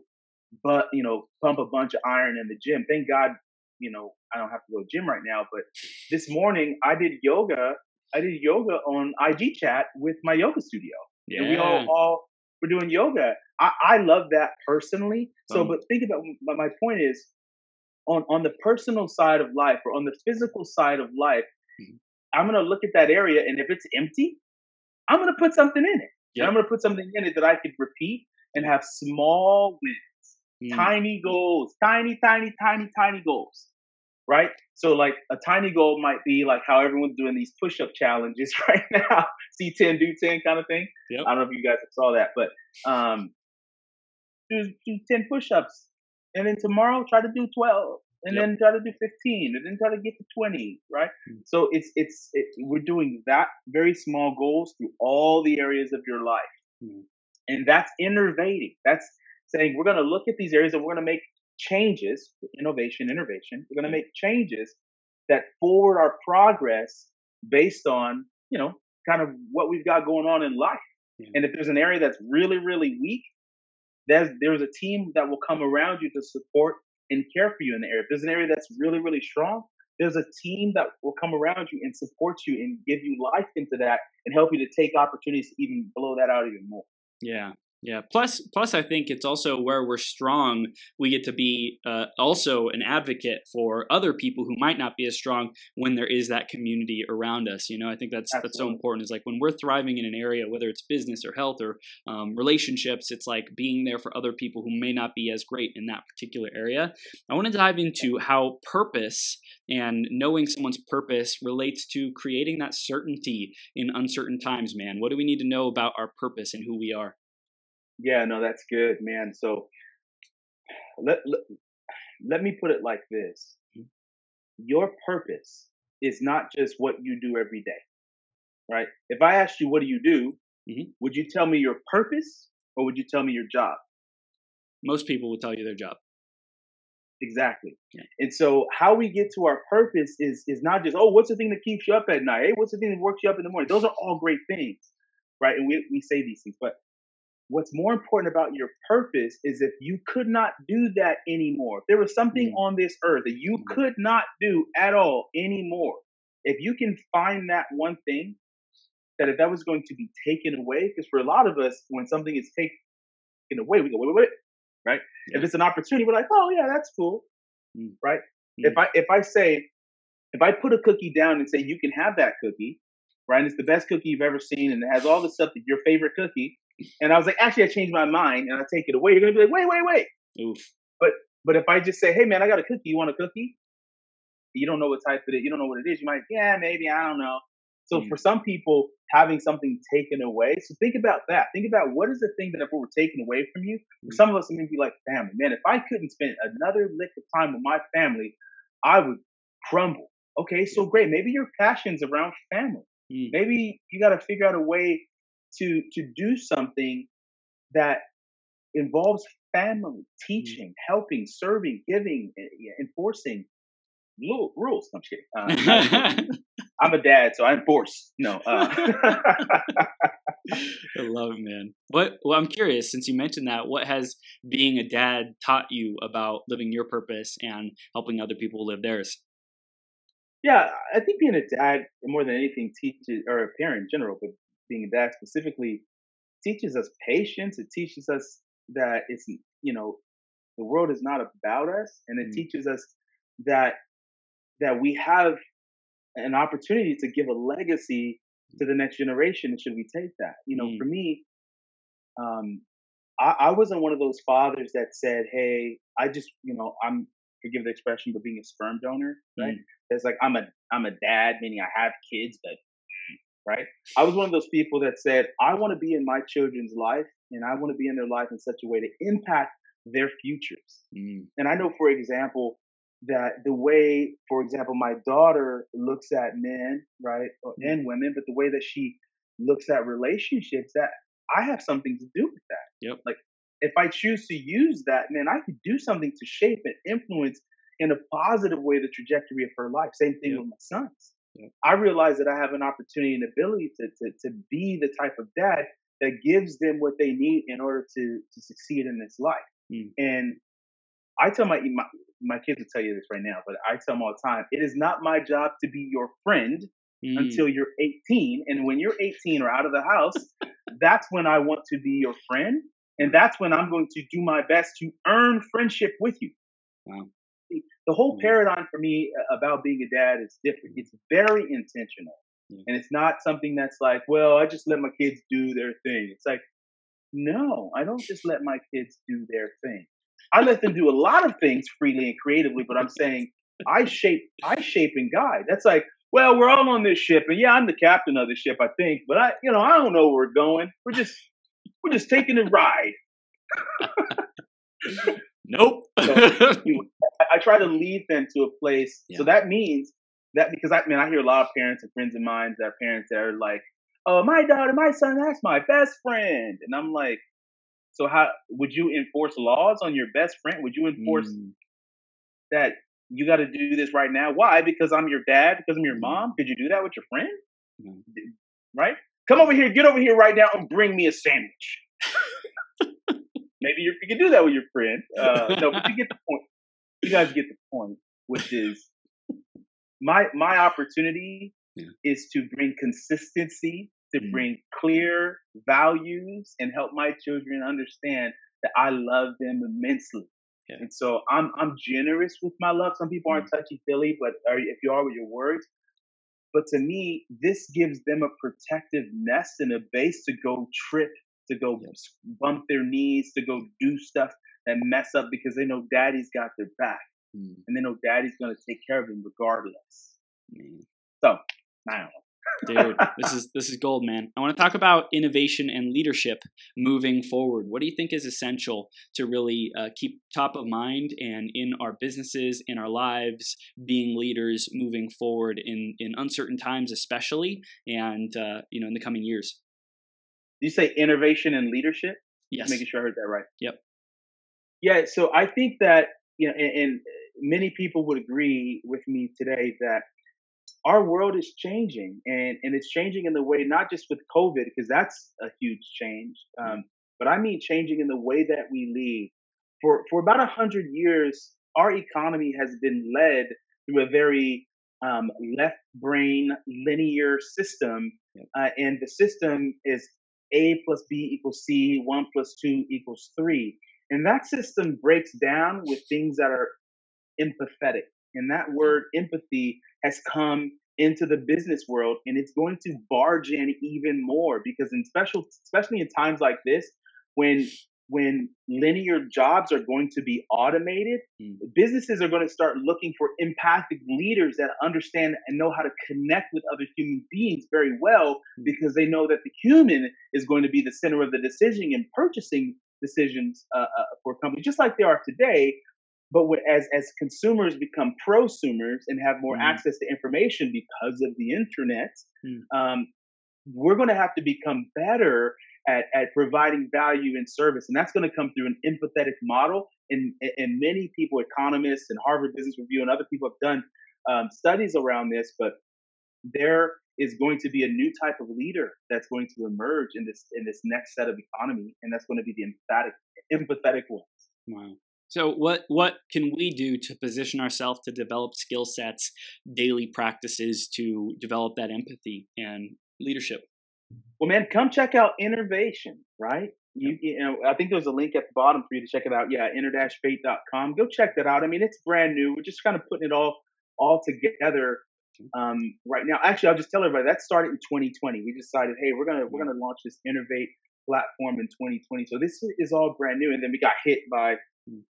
but you know, pump a bunch of iron in the gym. Thank God, you know, I don't have to go to gym right now. But this morning I did yoga I did yoga on IG chat with my yoga studio. Yeah. And we all, all were doing yoga. I, I love that personally. So, Um, but think about but my point is on on the personal side of life or on the physical side of life. Mhm. I'm gonna look at that area, and if it's empty, I'm gonna put something in it. Yep. And I'm gonna put something in it that I could repeat and have small wins Mm. tiny goals, tiny, tiny, tiny, tiny goals, right? So like a tiny goal might be like how everyone's doing these push-up challenges right now, see 10, do 10 kind of thing. Yep. I don't know if you guys saw that, but um, do, do 10 push-ups and then tomorrow try to do 12 and Yep. then try to do 15 and then try to get to 20, right? Mm. So it's, it's, it, we're doing that very small goals through all the areas of your life. Mm. And that's innovating. That's saying we're going to look at these areas and we're going to make changes, innovation, innovation. We're going to mm-hmm. make changes that forward our progress based on, you know, kind of what we've got going on in life. Yeah. And if there's an area that's really, really weak, there's there's a team that will come around you to support and care for you in the area. If there's an area that's really, really strong, there's a team that will come around you and support you and give you life into that and help you to take opportunities to even blow that out even more. Yeah. Yeah. Plus, plus, I think it's also where we're strong. We get to be uh, also an advocate for other people who might not be as strong when there is that community around us. You know, I think that's that's so important. Is like when we're thriving in an area, whether it's business or health or um, relationships, it's like being there for other people who may not be as great in that particular area. I want to dive into how purpose and knowing someone's purpose relates to creating that certainty in uncertain times. Man, what do we need to know about our purpose and who we are? Yeah, no, that's good, man. So let, let, let me put it like this. Your purpose is not just what you do every day, right? If I asked you, what do you do? Mhm. Would you tell me your purpose or would you tell me your job? Most people will tell you their job. Exactly. Yeah. And so how we get to our purpose is is not just, oh, what's the thing that keeps you up at night? Hey, what's the thing that works you up in the morning? Those are all great things, right? And we, we say these things, but what's more important about your purpose is if you could not do that anymore, if there was something Mm. on this earth that you Mhm. could not do at all anymore, if you can find that one thing, that if that was going to be taken away, because for a lot of us, when something is taken away, we go, wait, wait, wait, right? If it's an opportunity, we're like, oh yeah, that's cool, Mm. right? Mm. If I if I say, if I put a cookie down and say you can have that cookie, right? And it's the best cookie you've ever seen, and it has all the stuff that your favorite cookie. And I was like, actually, I changed my mind, and I take it away. You're gonna be like, wait, wait, wait. Oof. But but if I just say, hey man, I got a cookie. You want a cookie? You don't know what type it is. You don't know what it is. You might, yeah, maybe I don't know. So Mm. for some people, having something taken away. So think about that. Think about what is the thing that if it were taken away from you. For Mm. some of us, it may be like family. Man, if I couldn't spend another lick of time with my family, I would crumble. Okay, so great. Maybe your passion's around family. Mm. Maybe you got to figure out a way to to do something that involves family, teaching, helping, serving, giving, eh, enforcing rules. No, I'm kidding. Uh, I'm a dad, so I enforce. No. Uh, I love it, man. What? Well, I'm curious. Since you mentioned that, what has being a dad taught you about living your purpose and helping other people live theirs? yeah, I think being a dad more than anything teaches, or a parent in general, but being a dad specifically teaches us patience. It teaches us that it's you know the world is not about us, and it Mm. teaches us that that we have an opportunity to give a legacy to the next generation. And should we take that? You know, Mm. for me, um, I, I wasn't one of those fathers that said, "Hey, I just you know I'm forgive the expression, but being a sperm donor, right? It's like I'm a I'm a dad, meaning I have kids, but right? I was one of those people that said, I want to be in my children's life and I want to be in their life in such a way to impact their futures. Mm. And I know, for example, that the way, for example, my daughter looks at men, right, Mm. and women, but the way that she looks at relationships, that I have something to do with that. Yep. Like, if I choose to use that, then I could do something to shape and influence in a positive way the trajectory of her life. Same thing Yep. with my sons. I realize that I have an opportunity and ability to, to, to be the type of dad that gives them what they need in order to, to succeed in this life. Mm. And I tell my, my my kids will tell you this right now, but I tell them all the time: it is not my job to be your friend. mm. until you're 18. And when you're 18 or out of the house, that's when I want to be your friend. And that's when I'm going to do my best to earn friendship with you. Wow. The whole mm. paradigm for me uh, about being a dad is different. It's very intentional. Mm. And it's not something that's like, well, I just let my kids do their thing. It's like, no, I don't just let my kids do their thing. I let them do a lot of things freely and creatively, but I'm saying I shape, I shape and guide. That's like, well, we're all on this ship, and yeah, I'm the captain of the ship, I think, but I, you know, I don't know where we're going. We're just, we're just taking a ride. nope. so, I, I, try to lead them to a place. Yeah. So that means that because I mean, I hear a lot of parents and friends of mine that are parents that are like, "Oh, my daughter, my son, that's my best friend," and I'm like, so how would you enforce laws on your best friend? Would you enforce mm. that you got to do this right now? Why? Because I'm your dad. Because I'm your mm. mom. Could you do that with your friend? Mm. Right? Come over here. Get over here right now and bring me a sandwich. Maybe you can do that with your friend. Uh, no, but you get the point. You guys get the point, which is my my opportunity yeah. is to bring consistency to mm bring clear values and help my children understand that I love them immensely. Yeah. And so I'm I'm generous with my love. Some people aren't mm touchy feely, but if you are with your words, but to me, this gives them a protective nest and a base to go trip, to go bump their knees, to go do stuff that mess up because they know daddy's got their back. Mm. And they know daddy's going to take care of them regardless. Mm. So, I don't know. Dude, this is this is gold, man. I want to talk about innovation and leadership moving forward. What do you think is essential to really uh, keep top of mind and in our businesses, in our lives, being leaders moving forward in in uncertain times, especially, and uh, you know, in the coming years? You say innovation and leadership? Yes. Just making sure I heard that right. Yep. Yeah. So I think that you know, and, and many people would agree with me today that our world is changing and, and it's changing in the way not just with covid because that's a huge change um, but i mean changing in the way that we lead for for about a hundred years our economy has been led through a very um, left brain linear system uh, and the system is a plus b equals c one plus two equals three. And that system breaks down with things that are empathetic. And that word empathy has come into the business world and it's going to barge in even more because in special especially in times like this when when linear jobs are going to be automated mm. businesses are going to start looking for empathic leaders that understand and know how to connect with other human beings very well mm. because they know that the human is going to be the center of the decision and purchasing decisions uh, uh, for companies just like they are today but as as consumers become prosumers and have more mm. access to information because of the internet, mm. um, we're going to have to become better at, at providing value and service, and that's going to come through an empathetic model. And and many people, economists and Harvard Business Review and other people have done um, studies around this, but there is going to be a new type of leader that's going to emerge in this in this next set of economy, and that's going to be the empathetic empathetic ones. Wow. So what what can we do to position ourselves to develop skill sets, daily practices to develop that empathy and leadership? Well, man, come check out Innovation, right? You, you know, I think there's a link at the bottom for you to check it out. Yeah, innervate.com. Go check that out. I mean, it's brand new. We're just kind of putting it all all together um, right now. Actually, I'll just tell everybody that started in 2020. We decided, hey, we're gonna we're gonna launch this Innervate platform in 2020. So this is all brand new, and then we got hit by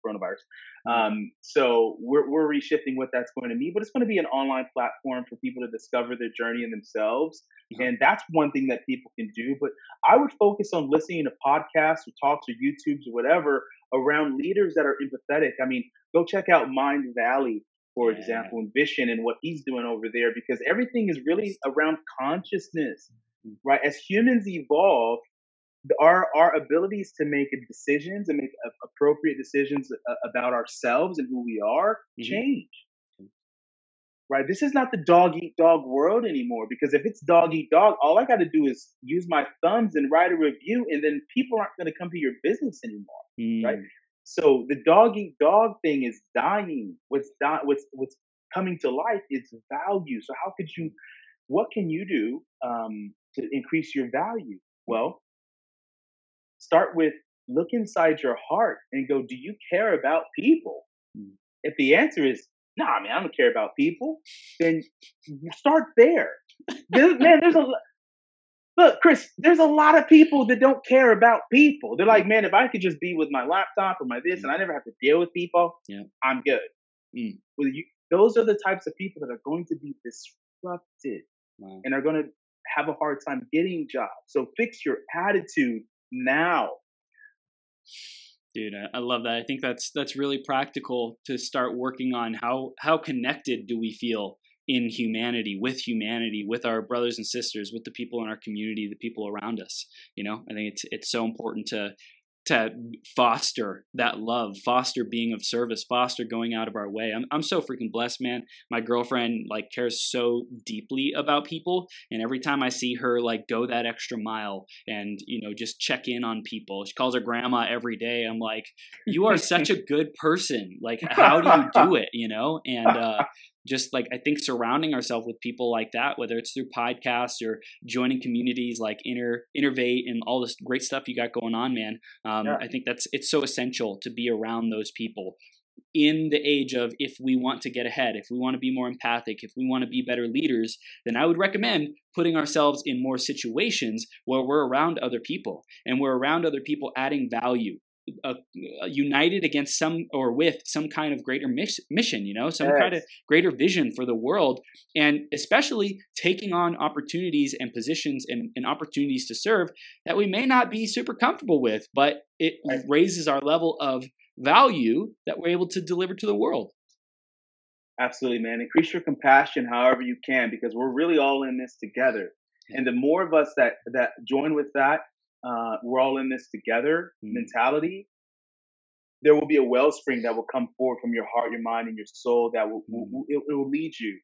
coronavirus. Um, so we're, we're reshifting what that's going to mean, but it's going to be an online platform for people to discover their journey in themselves. Mm-hmm. And that's one thing that people can do. But I would focus on listening to podcasts or talks or YouTubes or whatever around leaders that are empathetic. I mean, go check out Mindvalley. for yeah. example, and Vishen and what he's doing over there, because everything is really around consciousness, mm-hmm. right? As humans evolve, our our abilities to make decisions and make appropriate decisions uh, about ourselves and who we are mm-hmm. change right this is not the dog eat dog world anymore because if it's dog eat dog all i got to do is use my thumbs and write a review and then people aren't going to come to your business anymore mm. right so the dog eat dog thing is dying what's di- what's what's coming to life is value so how could you what can you do um, to increase your value? Well, start with look inside your heart and go, do you care about people? Mm. If the answer is, no, nah, man, I don't care about people, then start there. man, there's a look, Chris, there's a lot of people that don't care about people. They're like, man, if I could just be with my laptop or my this and I never have to deal with people, yeah. I'm good. Mm. Well, you, those are the types of people that are going to be disrupted wow. and are going to have a hard time getting jobs. So fix your attitude now. Dude, I love that. I think that's that's really practical to start working on how how connected do we feel in humanity, with humanity, with our brothers and sisters, with the people in our community, the people around us. You know, I think it's it's so important to to foster that love, foster being of service, foster going out of our way. I'm I'm so freaking blessed, man. My girlfriend like cares so deeply about people, and every time I see her like go that extra mile and you know just check in on people, she calls her grandma every day. I'm like, you are such a good person. Like, how do you do it? You know, and uh, just like I think surrounding ourselves with people like that, whether it's through podcasts or joining communities like Inner Innervate and all this great stuff you got going on, man. Um, yeah. I think that's it's so essential to be around those people in the age of if we want to get ahead, if we want to be more empathic, if we want to be better leaders, then I would recommend putting ourselves in more situations where we're around other people and we're around other people adding value uh, united against some or with some kind of greater mission, you know, some yes. kind of greater vision for the world, and especially taking on opportunities and positions and, and opportunities to serve that we may not be super comfortable with, but it right. raises our level of value that we're able to deliver to the world. Absolutely, man. Increase your compassion however you can because we're really all in this together. And the more of us that that join with that, uh, we're all in this together mm. mentality, there will be a wellspring that will come forward from your heart, your mind, and your soul that will, mm. will it, it, will lead you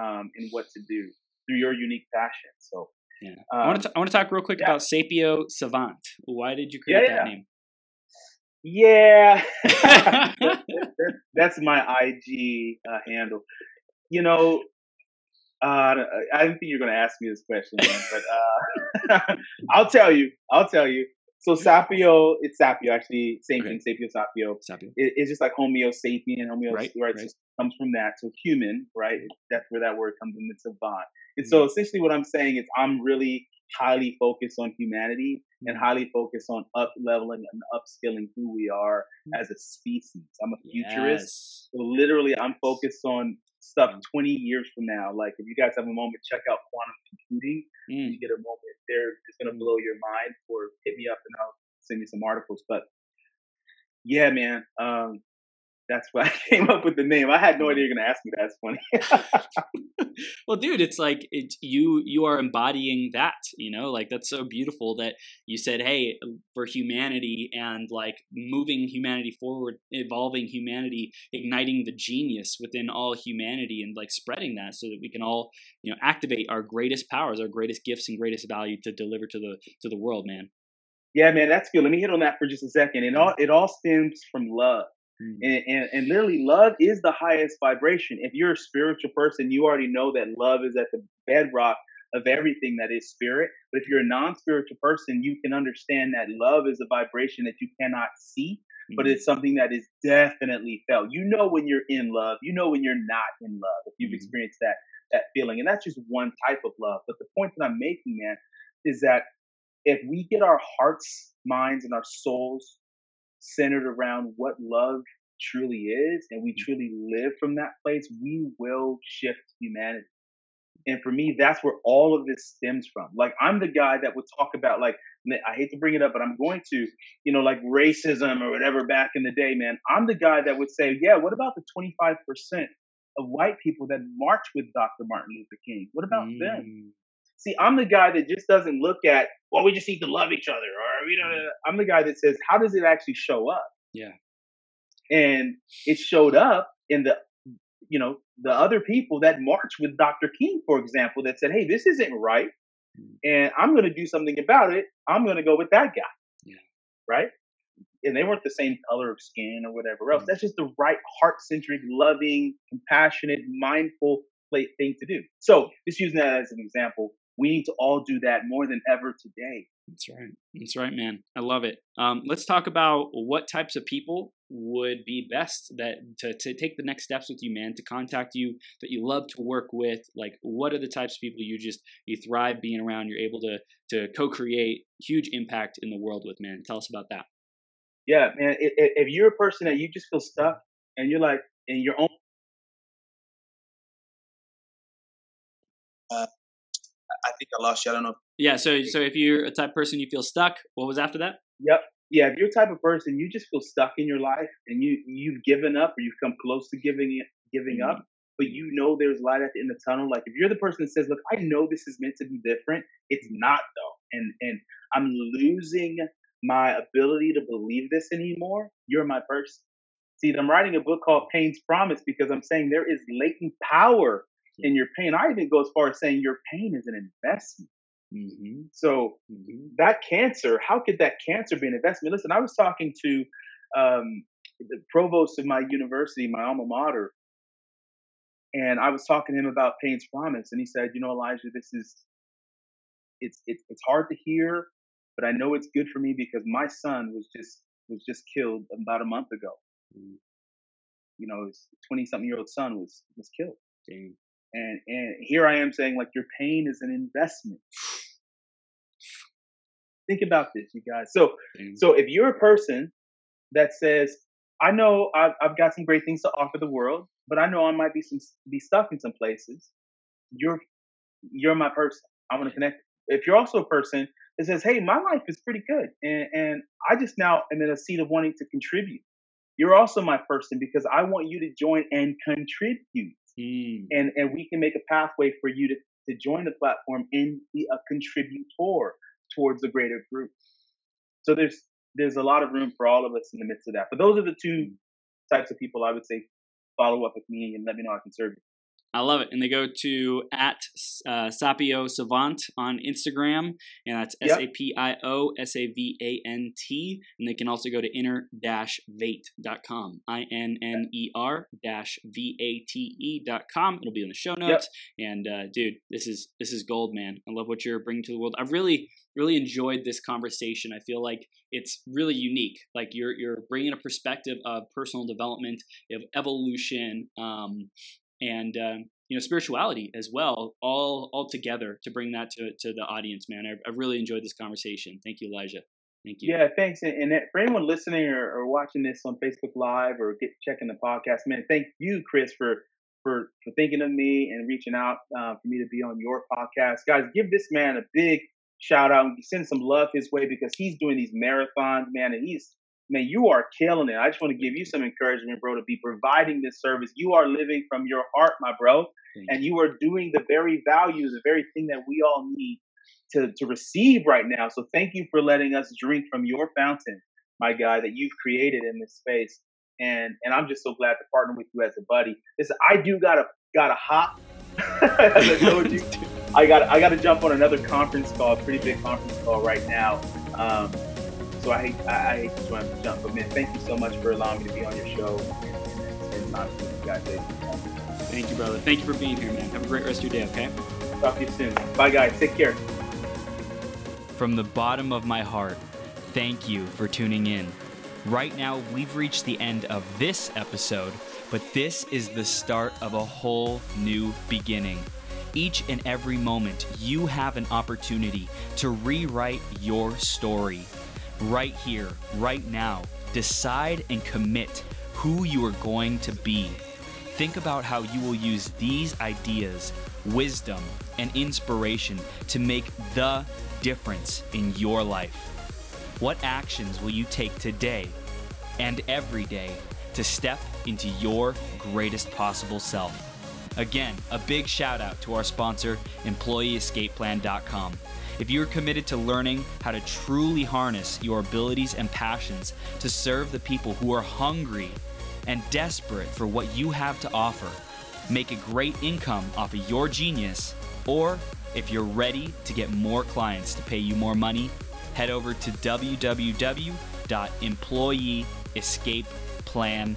um, in what to do through your unique passion. So, yeah. Um, I want to I want to talk real quick yeah. about Sapio Savant. Why did you create yeah, that name? Yeah, that's my IG uh, handle. You know, uh, I didn't think you were going to ask me this question, but uh, I'll tell you. I'll tell you. So sapio, it's sapio actually, same okay. thing, sapio, sapio. sapio. It, it's just like Homo sapien, Homo, right? right, right. comes from that. So human, right? That's where that word comes in. It's savant. And so mm-hmm. essentially, what I'm saying is, I'm really highly focused on humanity and mm-hmm. highly focused on up leveling and upskilling who we are mm-hmm. as a species. I'm a futurist. Yes. So literally, I'm focused on stuff 20 years from now. Like if you guys have a moment, check out quantum computing. Mm. You get a moment there, it's gonna blow your mind. Or hit me up and I'll send you some articles. But yeah, man, um, that's why I came up with the name. I had no idea you're gonna ask me that. It's funny. well, dude, it's like it, you you are embodying that. You know, like that's so beautiful that you said, "Hey, for humanity and like moving humanity forward, evolving humanity, igniting the genius within all humanity, and like spreading that so that we can all you know activate our greatest powers, our greatest gifts, and greatest value to deliver to the to the world, man." Yeah, man, that's good. Let me hit on that for just a second. It all it all stems from love. Mm. And, and, and literally, love is the highest vibration. If you're a spiritual person, you already know that love is at the bedrock of everything that is spirit. But if you're a non spiritual person, you can understand that love is a vibration that you cannot see, but mm. it's something that is definitely felt. You know when you're in love, you know when you're not in love, if you've mm. experienced that that feeling. And that's just one type of love. But the point that I'm making, man, is that if we get our hearts, minds, and our souls centered around what love truly is and we mm. truly live from that place, we will shift humanity. And for me, that's where all of this stems from. Like, I'm the guy that would talk about, like, I hate to bring it up, but I'm going to, you know, like racism or whatever back in the day, man. I'm the guy that would say, yeah, what about the 25% of white people that march with Dr. Martin Luther King? What about mm. them? See, I'm the guy that just doesn't look at, well, we just need to love each other, or you know, I'm the guy that says, how does it actually show up? Yeah. And it showed up in the, you know, the other people that marched with Dr. King, for example, that said, hey, this isn't right, mm. and I'm going to do something about it. I'm going to go with that guy. Yeah. Right. And they weren't the same color of skin or whatever else. Mm. That's just the right heart centric, loving, compassionate, mindful thing to do. So just using that as an example, we need to all do that more than ever today. That's right. That's right, man. I love it. Um, let's talk about what types of people would be best that to, to take the next steps with you, man, to contact you, that you love to work with. Like, what are the types of people you just you thrive being around? You're able to to co-create huge impact in the world with, man. Tell us about that. Yeah, man. If, if you're a person that you just feel stuck and you're like in your own think I lost you. I don't know. Yeah. So, so if you're a type person you feel stuck, what was after that? Yep. Yeah. If you're a type of person you just feel stuck in your life and you you've given up or you've come close to giving giving mm-hmm. up, but you know there's light at the end of the tunnel. Like if you're the person that says, "Look, I know this is meant to be different," it's not though, and and I'm losing my ability to believe this anymore. You're my person. See, I'm writing a book called Pain's Promise because I'm saying there is latent power in your pain. I even go as far as saying your pain is an investment. Mm-hmm. So mm-hmm. that cancer, how could that cancer be an investment? Listen, I was talking to um, the provost of my university, my alma mater, and I was talking to him about Pain's Promise, and he said, "You know, Elijah, this is it's it's it's hard to hear, but I know it's good for me because my son was just was just killed about a month ago. Mm-hmm. You know, his twenty something year old son was was killed." And and here I am saying like your pain is an investment. Think about this, you guys. So so if you're a person that says, I know I've, I've got some great things to offer the world, but I know I might be some be stuck in some places. You're you're my person. I want to connect. If you're also a person that says, "Hey, my life is pretty good, and, and I just now am in a seat of wanting to contribute," you're also my person because I want you to join and contribute. Mm. And and we can make a pathway for you to, to join the platform and be a contributor towards the greater group. So there's there's a lot of room for all of us in the midst of that. But those are the two types of people I would say follow up with me and let me know I can serve you. I love it. And they go to at uh, Sapio Savant on Instagram, and that's S A P I O S A V A N T. And they can also go to inner vate.com, I N N E R V A T E.com. It'll be in the show notes. Yep. And uh, dude, this is this is gold, man. I love what you're bringing to the world. I've really really enjoyed this conversation. I feel like it's really unique. Like you're you're bringing a perspective of personal development, of evolution, um, and um, you know spirituality as well, all all together to bring that to to the audience. Man, I, I really enjoyed this conversation. Thank you, Elijah. Thank you. Yeah, thanks. And, and for anyone listening or, or, watching this on Facebook Live or get checking the podcast, man, thank you, Chris, for for for thinking of me and reaching out uh, for me to be on your podcast. Guys, give this man a big shout out and send some love his way because he's doing these marathons, man, and he's man, you are killing it. I just want to give you some encouragement, bro, to be providing this service. You are living from your heart, my bro, and you are doing the very values, the very thing that we all need to, to receive right now. So thank you for letting us drink from your fountain, my guy, that you've created in this space. And and I'm just so glad to partner with you as a buddy. Listen, I do gotta gotta hop. as I told you. I got I got to jump on another conference call, pretty big conference call right now. Um, so I hate, I, I hate to jump, jump, but man, thank you so much for allowing me to be on your show and, and, and you guys. Thank you, brother. Thank you for being here, man. Have a great rest of your day, okay? Talk to you soon. Bye, guys. Take care. From the bottom of my heart, thank you for tuning in. Right now, we've reached the end of this episode, but this is the start of a whole new beginning. Each and every moment, you have an opportunity to rewrite your story right here, right now. Decide and commit who you are going to be. Think about how you will use these ideas, wisdom, and inspiration to make the difference in your life. What actions will you take today and every day to step into your greatest possible self? Again, a big shout out to our sponsor, EmployeeEscapePlan.com. If you're committed to learning how to truly harness your abilities and passions to serve the people who are hungry and desperate for what you have to offer, make a great income off of your genius, or if you're ready to get more clients to pay you more money, head over to www.employeeescapeplan.com